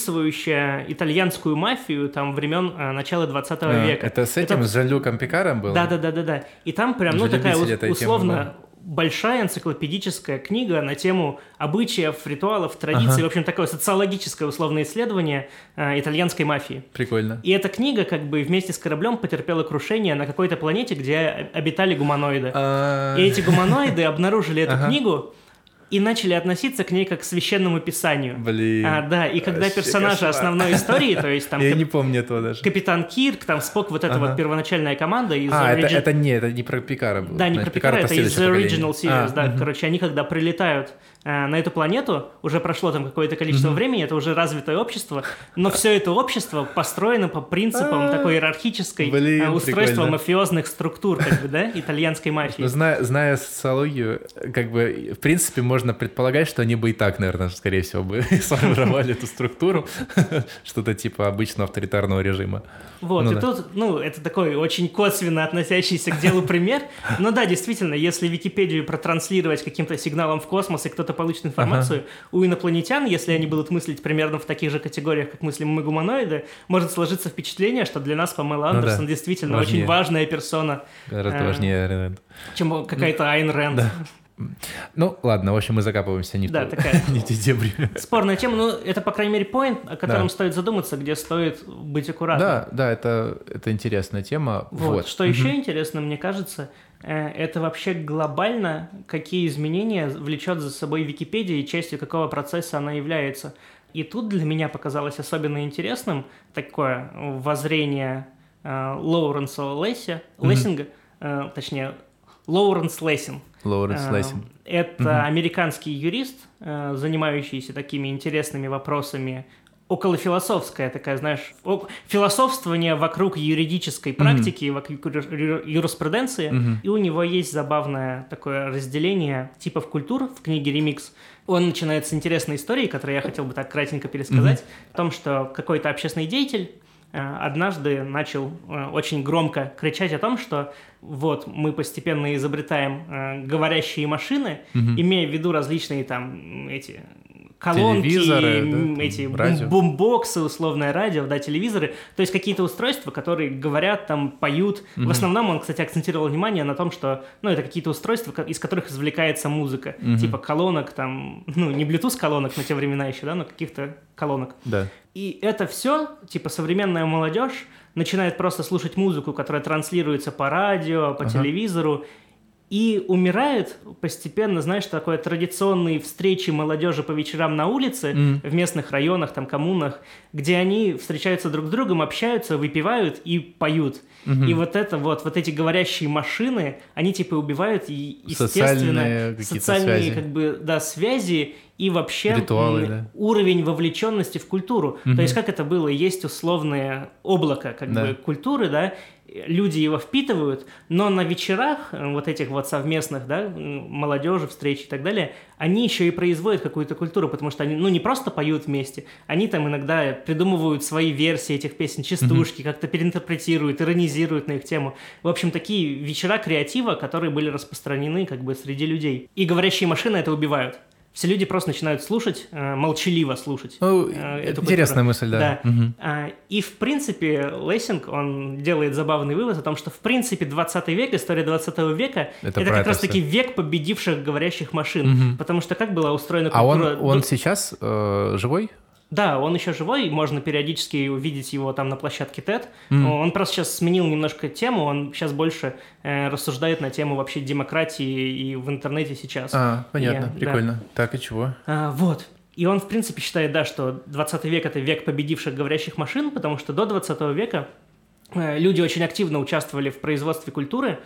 описывающая итальянскую мафию там времен э, начала 20 А, века. Это с этим, Это- с Жан-Люком Пикаром было? Да, да, да, да, да. И там прям, ну, такая вот этой темы условно большая энциклопедическая книга на тему обычаев, ритуалов, традиций, Ага. в общем, такое социологическое условное исследование э, итальянской мафии. Прикольно. И эта книга как бы вместе с кораблем потерпела крушение на какой-то планете, где обитали гуманоиды. А, И эти гуманоиды обнаружили эту Ага. книгу и начали относиться к ней как к священному писанию. Блин. А, да, и когда персонажи кошмар. основной истории, то есть там Я кап- не помню этого даже. капитан Кирк, там Спок, вот эта Ага. вот первоначальная команда из А, это, Origin- это не, это не про Пикара было. Да, не про Пикара, это из. Original Series, А, да. мгм. Короче, они когда прилетают э, на эту планету, уже прошло там какое-то количество времени, это уже развитое общество, но все это общество построено по принципам такой иерархической А. Э, устройства мафиозных структур, как бы, да, итальянской мафии. Ну, зная социологию, как бы, в принципе, можно предполагать, что они бы и так, наверное, скорее всего, бы сформировали эту структуру, что-то типа обычного авторитарного режима. Вот, Ну и да. тут, ну, это такой очень косвенно относящийся к делу пример. Но да, действительно, если Википедию протранслировать каким-то сигналом в космос, и кто-то получит информацию, у инопланетян, если они будут мыслить примерно в таких же категориях, как мыслим мы гуманоиды, может сложиться впечатление, что для нас Памела Ну да, Андерсон действительно важнее. очень важная персона, Гораздо А. важнее чем какая-то Айн Рэнд. Ну, ладно, в общем, мы закапываемся не в Да, ту- такая. не в те дебри. Спорная тема, но это, по крайней мере, поинт, о котором Да. стоит задуматься, где стоит быть аккуратным. Да, да, это, это интересная тема. Вот. Вот. Что еще интересно, мне кажется, э, это вообще глобально, какие изменения влечет за собой Википедия и частью какого процесса она является. И тут для меня показалось особенно интересным такое воззрение э, Лоуренса Лесси, Лессинга, э, точнее, Лоуренс Лессинг. Лоуренс Э, Лессинг. Это американский юрист, э, занимающийся такими интересными вопросами околофилософская такая, знаешь, философствование вокруг юридической практики, вокруг юр- юриспруденции, Мгм. и у него есть забавное такое разделение типов культур в книге «Ремикс». Он начинает с интересной истории, которую я хотел бы так кратенько пересказать, о том, что какой-то общественный деятель однажды начал э, очень громко кричать о том, что вот мы постепенно изобретаем э, говорящие машины, Мгм. имея в виду различные там эти колонки, Телевизоры, да, эти радио. бумбоксы, условное радио, да, телевизоры, то есть какие-то устройства, которые говорят, там, поют. В основном он, кстати, акцентировал внимание на том, что, ну, это какие-то устройства, из которых извлекается музыка, Мгм. типа колонок, там, ну, не Bluetooth колонок на те времена еще, да, но каких-то колонок. Да. И это все, типа, современная молодежь начинает просто слушать музыку, которая транслируется по радио, по Ага. телевизору, и умирает постепенно, знаешь, такое традиционные встречи молодежи по вечерам на улице, Мгм. в местных районах, там, коммунах, где они встречаются друг с другом, общаются, выпивают и поют. Мгм. И вот это вот, вот эти говорящие машины, они типа убивают и, естественно, Социальные социальные связи. как бы, да, связи и вообще Ритуалы, да. уровень вовлеченности в культуру. Мгм. То есть как это было, есть условное облако как Да. бы культуры, да, люди его впитывают, но на вечерах э, вот этих вот совместных, да, молодежи, встречи и так далее, они еще и производят какую-то культуру, потому что они, ну, не просто поют вместе, они там иногда придумывают свои версии этих песен, частушки, как-то переинтерпретируют, иронизируют на их тему. В общем, такие вечера креатива, которые были распространены как бы среди людей. И говорящие машины это убивают. Все люди просто начинают слушать, э, молчаливо слушать. Ну, э, эту интересная культуру. мысль, да. Да. А, И, в принципе, Лессинг, он делает забавный вывод о том, что, в принципе, 20 век, история 20 века, Это это, как раз-таки век победивших говорящих машин. Мгм. Потому что как была устроена А он, культура... он сейчас э, живой? Да, он еще живой, можно периодически увидеть его там на площадке TED. Мгм. Он просто сейчас сменил немножко тему, он сейчас больше э, рассуждает на тему вообще демократии и в интернете сейчас. А, понятно, да. прикольно. Так, и чего? А, вот. И он, в принципе, считает, да, что 20 век – это век победивших говорящих машин, потому что до 20 века э, люди очень активно участвовали в производстве культуры.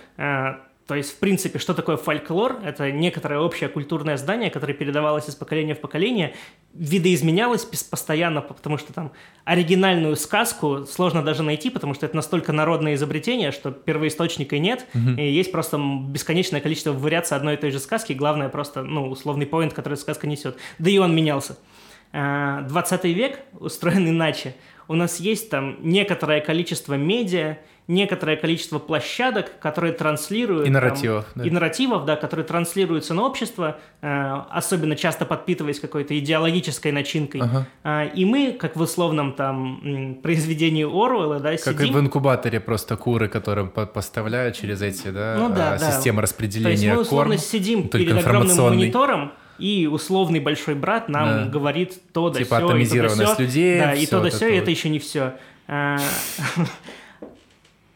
То есть, в принципе, что такое фольклор? Это некоторое общее культурное здание, которое передавалось из поколения в поколение, видоизменялось пос- постоянно, потому что там оригинальную сказку сложно даже найти, потому что это настолько народное изобретение, что первоисточника нет, и есть просто бесконечное количество вариаций одной и той же сказки, главное просто, ну, условный поинт, который сказка несет. Да и он менялся. А, 20 век устроен иначе. У нас есть там некоторое количество медиа, некоторое количество площадок, которые транслируют... И там, нарративов, да. И нарративов, да, которые транслируются на общество, э, особенно часто подпитываясь какой-то идеологической начинкой. Ага. А, и мы, как в условном там произведении Оруэлла, да, Как и сидим... в инкубаторе просто куры, которые по- поставляют через эти, да, Ну да, а, да. системы То есть распределения мы условно корм. сидим перед огромным монитором, и условный большой брат нам Да. говорит то да Типа сё, и то да атомизированность сё. людей, Да, и всё то да все, и это вот. еще не все.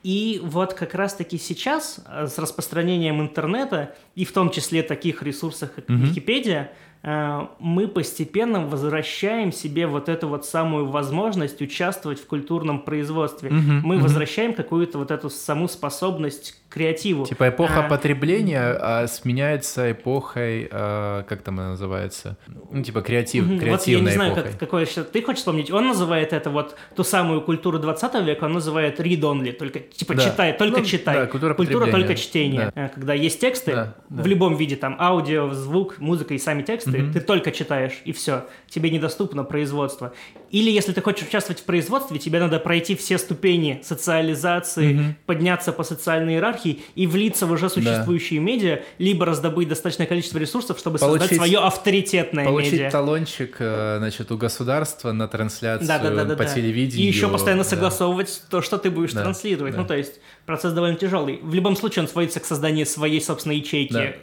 И вот как раз-таки сейчас э, с распространением интернета, и в том числе таких ресурсов, как Мгм. Википедия, э, мы постепенно возвращаем себе вот эту вот самую возможность участвовать в культурном производстве. Мгм, Мы мгм. возвращаем какую-то вот эту саму способность креативу. Типа эпоха А, потребления а, сменяется эпохой, а, как там она называется? Ну, типа креатив, Мгм. Вот я креативной не знаю, эпохой. как, какое сейчас ты хочешь вспомнить. Он называет это вот ту самую культуру 20 века, он называет read only, только типа Да. читай, только Ну, читай. да, культура потребления. только чтение. Да. Э, Когда есть тексты, Да, да. в любом виде, там аудио, звук, музыка и сами тексты, Мгм. ты только читаешь, и все. Тебе недоступно производство. Или если ты хочешь участвовать в производстве, тебе надо пройти все ступени социализации, Мгм. подняться по социальной иерархии и влиться в уже существующие медиа, либо раздобыть достаточное количество ресурсов, чтобы создать Получить- свое авторитетное Получить медиа. талончик, э, значит, у государства на трансляцию Да, да, да, да, по да. телевидению. И еще постоянно да. согласовывать то, что ты будешь Да, транслировать. да. Ну, то есть процесс довольно тяжелый. В любом случае он сводится к созданию своей собственной ячейки. Да.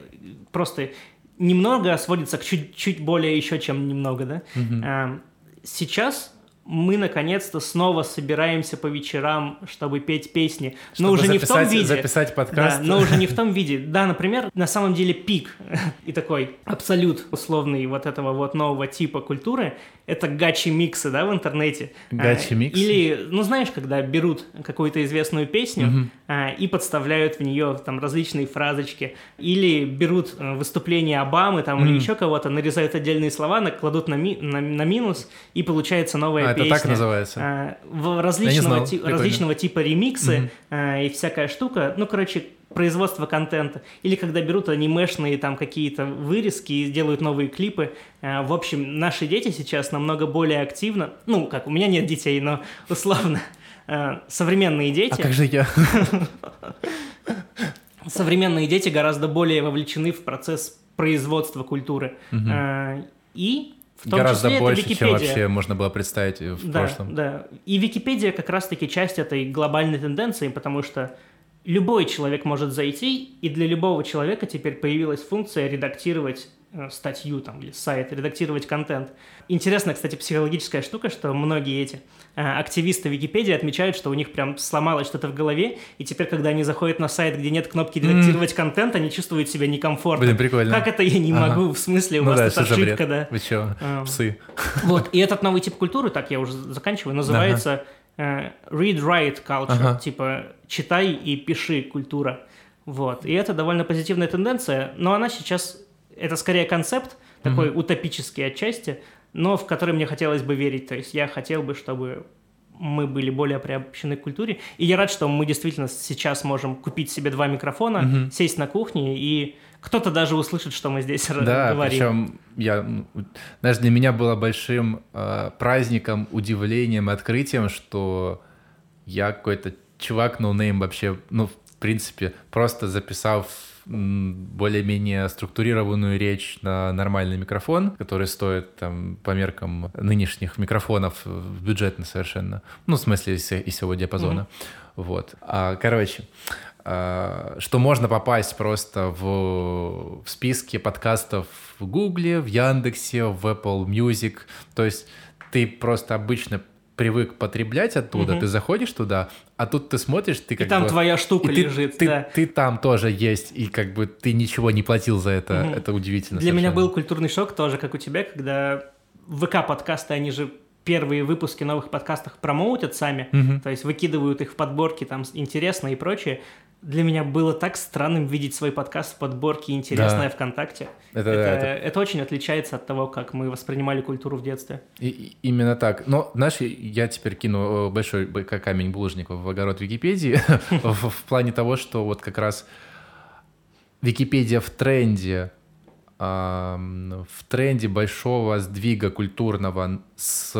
Просто немного сводится к чуть-чуть более еще, чем немного, да? А, Сейчас мы наконец-то снова собираемся по вечерам, чтобы петь песни. но Чтобы уже не в том записать- виде. записать подкаст. Да, но уже не в том виде. Да, например, на самом деле пик и такой абсолют условный вот этого вот нового типа культуры – это гачи-миксы, да, в интернете. Гачи-миксы? А, Или, ну, знаешь, когда берут какую-то известную песню Мгм. а, и подставляют в нее там различные фразочки. Или берут э, выступление Обамы там, или Мгм. еще кого-то, нарезают отдельные слова, накладут на, ми- на, на минус, и получается новая А, это песня. так называется? А, различного, знал. ти- Прикольно. различного типа ремиксы а, и всякая штука. Ну, короче, производство контента. Или когда берут анимешные там какие-то вырезки и делают новые клипы. А, в общем, наши дети сейчас намного более активно, ну, как, у меня нет детей, но условно, а, современные дети... А как же я? современные дети гораздо более вовлечены в процесс производства культуры. А, И в том Гораздо числе больше, это чем вообще можно было представить в да, прошлом. Да, и Википедия как раз-таки часть этой глобальной тенденции, потому что любой человек может зайти, и для любого человека теперь появилась функция редактировать э, статью там, или сайт, редактировать контент. Интересная, кстати, психологическая штука, что многие эти э, активисты Википедии отмечают, что у них прям сломалось что-то в голове, и теперь, когда они заходят на сайт, где нет кнопки редактировать контент, они чувствуют себя некомфортно. Блин, прикольно. Как это я не Ага. могу? В смысле, у Ну вас да, тут ошибка, да? Вы А. псы? Вот, и этот новый тип культуры, так я уже заканчиваю, называется э, read-write culture, Ага. типа читай и пиши культура. Вот, и это довольно позитивная тенденция, но она сейчас, это скорее концепт, такой утопический отчасти, но в который мне хотелось бы верить. То есть я хотел бы, чтобы мы были более приобщены к культуре. И я рад, что мы действительно сейчас можем купить себе два микрофона, Мгм. сесть на кухне, и кто-то даже услышит, что мы здесь Да, говорим. причем я, знаешь, для меня было большим э, праздником, удивлением, открытием, что я какой-то чувак no-name вообще, ну, в принципе, просто записав м, более-менее структурированную речь на нормальный микрофон, который стоит там по меркам нынешних микрофонов бюджетно совершенно. Ну, в смысле, из, из всего диапазона. Вот. А, короче, что можно попасть просто в, в списке подкастов в Гугле, в Яндексе, в Apple Music. То есть ты просто обычно привык потреблять оттуда, Мгм. ты заходишь туда, а тут ты смотришь, ты И как там бы... твоя штука и лежит. ты, да. ты там тоже есть, и как бы ты ничего не платил за это. Мгм. Это удивительно. Для меня совершенно. был культурный шок тоже, как у тебя, когда ВК-подкасты, они же первые выпуски новых подкастов промоутят сами, Мгм. то есть выкидывают их в подборки, там интересно и прочее. Для меня было так странным видеть свой подкаст в подборке «Интересное Да. ВКонтакте». Это- это, это- это очень отличается от того, как мы воспринимали культуру в детстве. И- и- именно так. Но, знаешь, я теперь кину э, большой как камень булыжников в огород Википедии в, плане того, что вот как раз Википедия в тренде, в тренде большого сдвига культурного с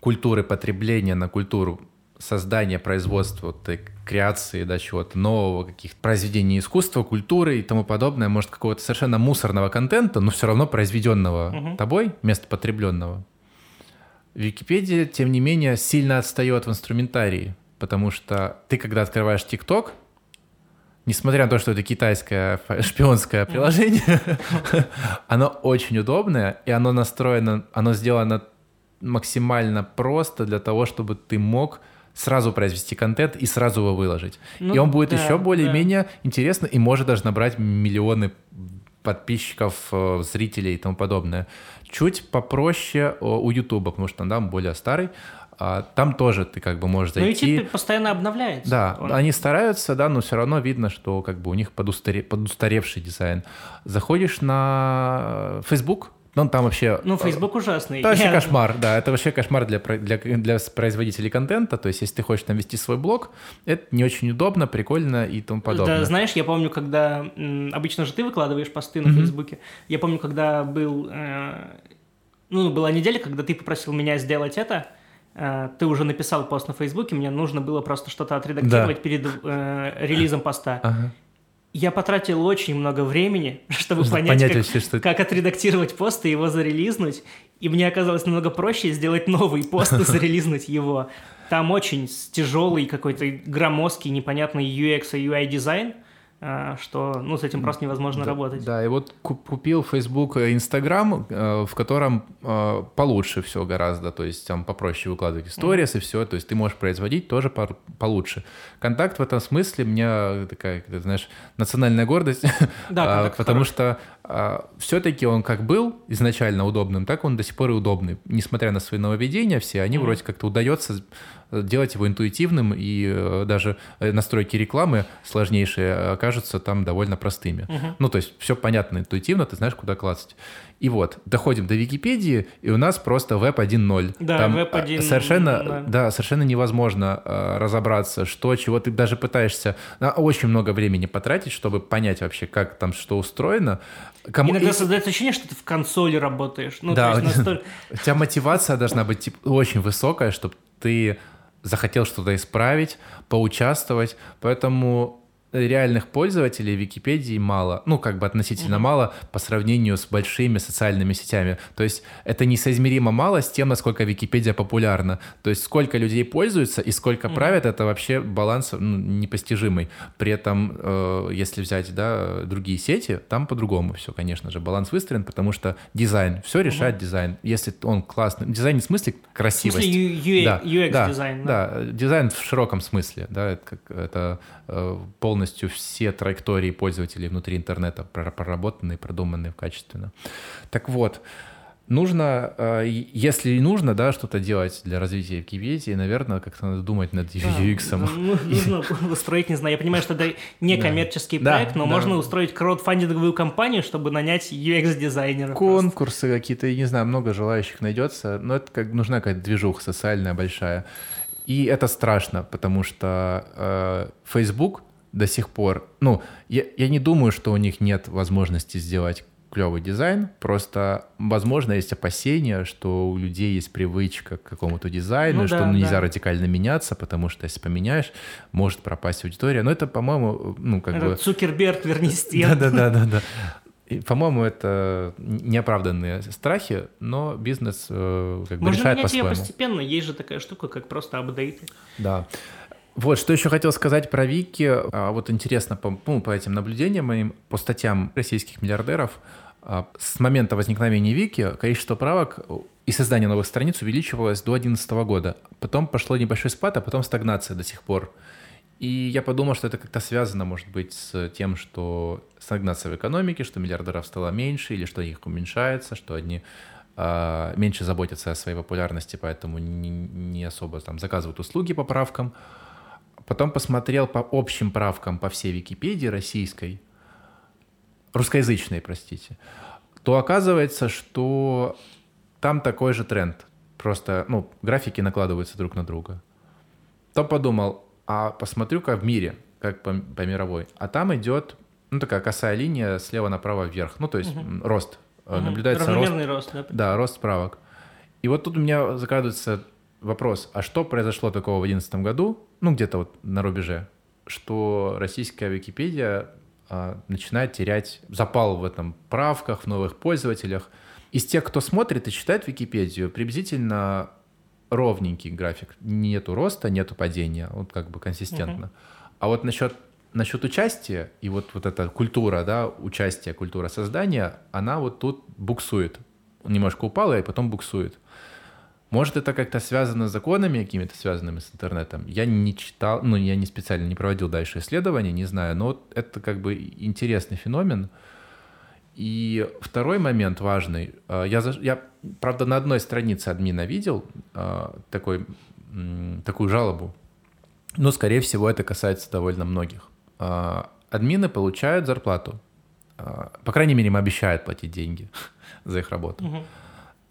культуры потребления на культуру создания, производства, вот, креации, да, чего-то нового, каких-то произведений искусства, культуры и тому подобное, может, какого-то совершенно мусорного контента, но все равно произведенного Мгм. тобой, вместо потребленного. Википедия, тем не менее, сильно отстает в инструментарии, потому что ты, когда открываешь ТикТок, несмотря на то, что это китайское шпионское приложение, оно очень удобное, и оно настроено, оно сделано максимально просто для того, чтобы ты мог сразу произвести контент и сразу его выложить. Ну и он будет да, еще более-менее интересно и может даже набрать миллионы подписчиков, э, зрителей и тому подобное. Чуть попроще э, у Ютуба, потому что он там более старый. А Там тоже ты как бы можешь Ну зайти. теперь постоянно обновляется. Да, Он- они стараются, да, но все равно видно, что как бы у них подустаре- подустаревший дизайн. Заходишь на Facebook, ну там вообще... Ну, Facebook ужасный. Это вообще Я- кошмар, да, это вообще кошмар для, для, для производителей контента, то есть если ты хочешь там вести свой блог, это не очень удобно, прикольно и тому подобное. Да, знаешь, я помню, когда обычно же ты выкладываешь посты на Мгм. Фейсбуке. Я помню, когда был, э, ну, была неделя, когда ты попросил меня сделать это. э, ты уже написал пост на Фейсбуке, мне нужно было просто что-то отредактировать Да. перед э, релизом поста. Ага. Я потратил очень много времени, чтобы Чтобы понять, как, вообще, что как отредактировать пост и его зарелизнуть. И мне оказалось намного проще сделать новый пост и зарелизнуть его. Там очень тяжелый какой-то громоздкий, непонятный UX и UI дизайн, что ну, с этим просто невозможно Да, работать. Да, и вот ку- купил Facebook и Instagram, э, в котором э, получше все гораздо, то есть там попроще выкладывать истории и все, то есть ты можешь производить тоже получше. Контакт в этом смысле у меня такая, ты знаешь, национальная гордость, Да, А, потому хороший. что все-таки он как был изначально удобным, так он до сих пор и удобный. Несмотря на свои нововведения все, они Мгм. вроде как-то удается делать его интуитивным, и э, даже э, настройки рекламы сложнейшие э, окажутся там довольно простыми. Мгм. Ну, то есть все понятно интуитивно, ты знаешь, куда клацать. И вот, доходим до Википедии, и у нас просто веб 1.0. Да, Там, веб а, 1.0, Совершенно, да. да, совершенно невозможно разобраться, что, чего ты даже пытаешься на очень много времени потратить, чтобы понять вообще, как там что устроено. Кому... Иногда и- создается ощущение, что ты в консоли работаешь. Ну, Да, то есть настоль- у тебя мотивация должна быть типа, очень высокая, чтобы ты захотел что-то исправить, поучаствовать. Поэтому реальных пользователей Википедии мало, ну, как бы относительно мало по сравнению с большими социальными сетями. То есть это несоизмеримо мало с тем, насколько Википедия популярна. То есть сколько людей пользуются и сколько правят, это вообще баланс ну, непостижимый. При этом, э, если взять да, другие сети, там по-другому все, конечно же. Баланс выстроен, потому что дизайн, все решает дизайн. Если он классный, дизайн в смысле В красивости. смысле Да, UX да, дизайн. Да, дизайн в широком смысле, да, это, как, это э, полностью все траектории пользователей внутри интернета прор- проработаны и продуманы качественно. Так вот, Нужно, э, если нужно, да, что-то делать для развития Википедии, наверное, как-то надо думать над UX. Ну, Нужно устроить, не знаю, я понимаю, что это не коммерческий Да, проект, но да. можно устроить краудфандинговую компанию, чтобы нанять UX-дизайнера. Конкурсы какие-то, не знаю, много желающих найдется, но это как нужна какая-то движуха социальная большая. И это страшно, потому что э, Facebook до сих пор, ну, я, я не думаю, что у них нет возможности сделать клевый дизайн, просто, возможно, есть опасения, что у людей есть привычка к какому-то дизайну, Ну что да, нельзя да. радикально меняться, потому что если поменяешь, может пропасть аудитория. Но это, по-моему, ну, как Это бы... Цукерберг, вернись стен. да, да, да, да. И, по-моему, это неоправданные страхи, но бизнес э, как бы Можно решает менять ее по-своему. постепенно, есть же такая штука, как просто апдейты. Да. Вот, что еще хотел сказать про Вики. А, вот интересно, по, ну, по этим наблюдениям моим, по статьям российских миллиардеров, а, с момента возникновения Вики количество правок и создания новых страниц увеличивалось до 2011 года. Потом пошло небольшой спад, а потом стагнация до сих пор. И я подумал, что это как-то связано, может быть, с тем, что стагнация в экономике, что миллиардеров стало меньше, или что их уменьшается, что они а, меньше заботятся о своей популярности, поэтому не, не особо там заказывают услуги по правкам. Потом посмотрел по общим правкам по всей Википедии российской, русскоязычной, простите, то оказывается, что там такой же тренд. Просто, ну, графики накладываются друг на друга. Потом подумал, а посмотрю-ка в мире, как по, по мировой. А там идет, ну, такая косая линия слева направо вверх. Ну, то есть м, рост. Мгм. Наблюдается рост рост, да? да, рост правок. И вот тут у меня закрадывается вопрос, а что произошло такого в 2011 году, ну где-то вот на рубеже, что российская Википедия а, начинает терять запал в этом правках, в новых пользователях. Из тех, кто смотрит и читает Википедию, приблизительно ровненький график. Нету роста, нету падения, вот как бы консистентно. А вот насчет насчет участия и вот, вот эта культура, да, участия, культура создания, она вот тут буксует. Немножко упала и потом буксует. Может, это как-то связано с законами какими-то связанными с интернетом? Я не читал, ну, я не специально не проводил дальше исследования, не знаю, но вот это как бы интересный феномен. И второй момент важный. э, Я, я правда, на одной странице админа видел э, такой, такую жалобу, но, скорее всего, это касается довольно многих. А, Админы получают зарплату. А, По крайней мере, им обещают платить деньги за их работу. Мгм.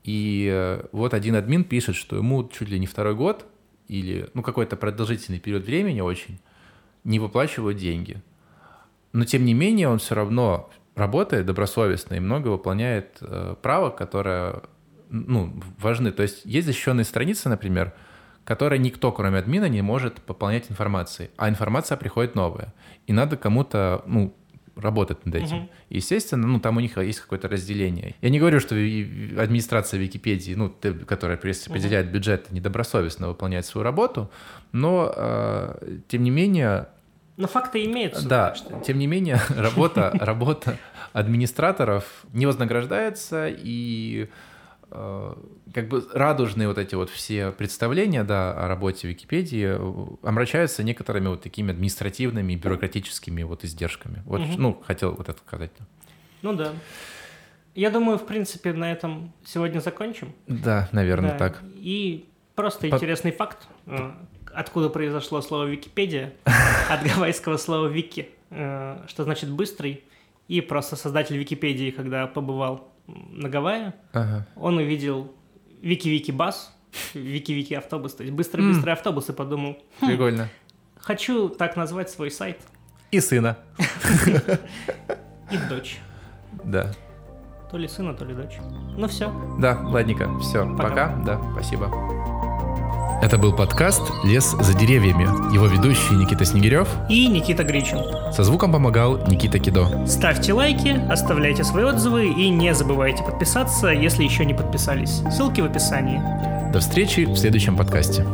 И э, вот один админ пишет, что ему чуть ли не второй год или ну какой-то продолжительный период времени очень не выплачивают деньги. Но тем не менее он все равно работает добросовестно и много выполняет э, правок, которые ну, важны. То есть есть защищенные страницы, например, которые никто, кроме админа, не может пополнять информацией, а информация приходит новая. И надо кому-то, ну, работать над этим. Мгм. Естественно, ну, там у них есть какое-то разделение. Я не говорю, что администрация Википедии, ну, которая распределяет бюджет, недобросовестно выполняет свою работу, но, э, тем не менее, Но факты имеются. да, что- тем не менее, работа, работа администраторов не вознаграждается, и как бы радужные вот эти вот все представления, да, о работе Википедии э, омрачаются некоторыми вот такими административными, и бюрократическими вот издержками. Вот, Мгм. ну, хотел вот это сказать. Ну да. Я думаю, в принципе, на этом сегодня закончим. Да, наверное, Да. так. И просто По- интересный факт, э, откуда произошло слово Википедия, от гавайского слова вики, э, что значит быстрый. И просто создатель Википедии, когда побывал на Гавайи, Ага. он увидел Вики-Вики бас, Вики-Вики автобус, то есть быстрый-быстрый автобус, и подумал, Прикольно. хочу так назвать свой сайт. И сына. И дочь. Да. То ли сына, то ли дочь. Ну все. Да, ладненько. Все, Пока. пока. Да, спасибо. Это был подкаст «Лес за деревьями». Его ведущий Никита Снегирев. И Никита Гричин. Со звуком помогал Никита Кидо. Ставьте лайки, оставляйте свои отзывы и не забывайте подписаться, если еще не подписались. Ссылки в описании. До встречи в следующем подкасте.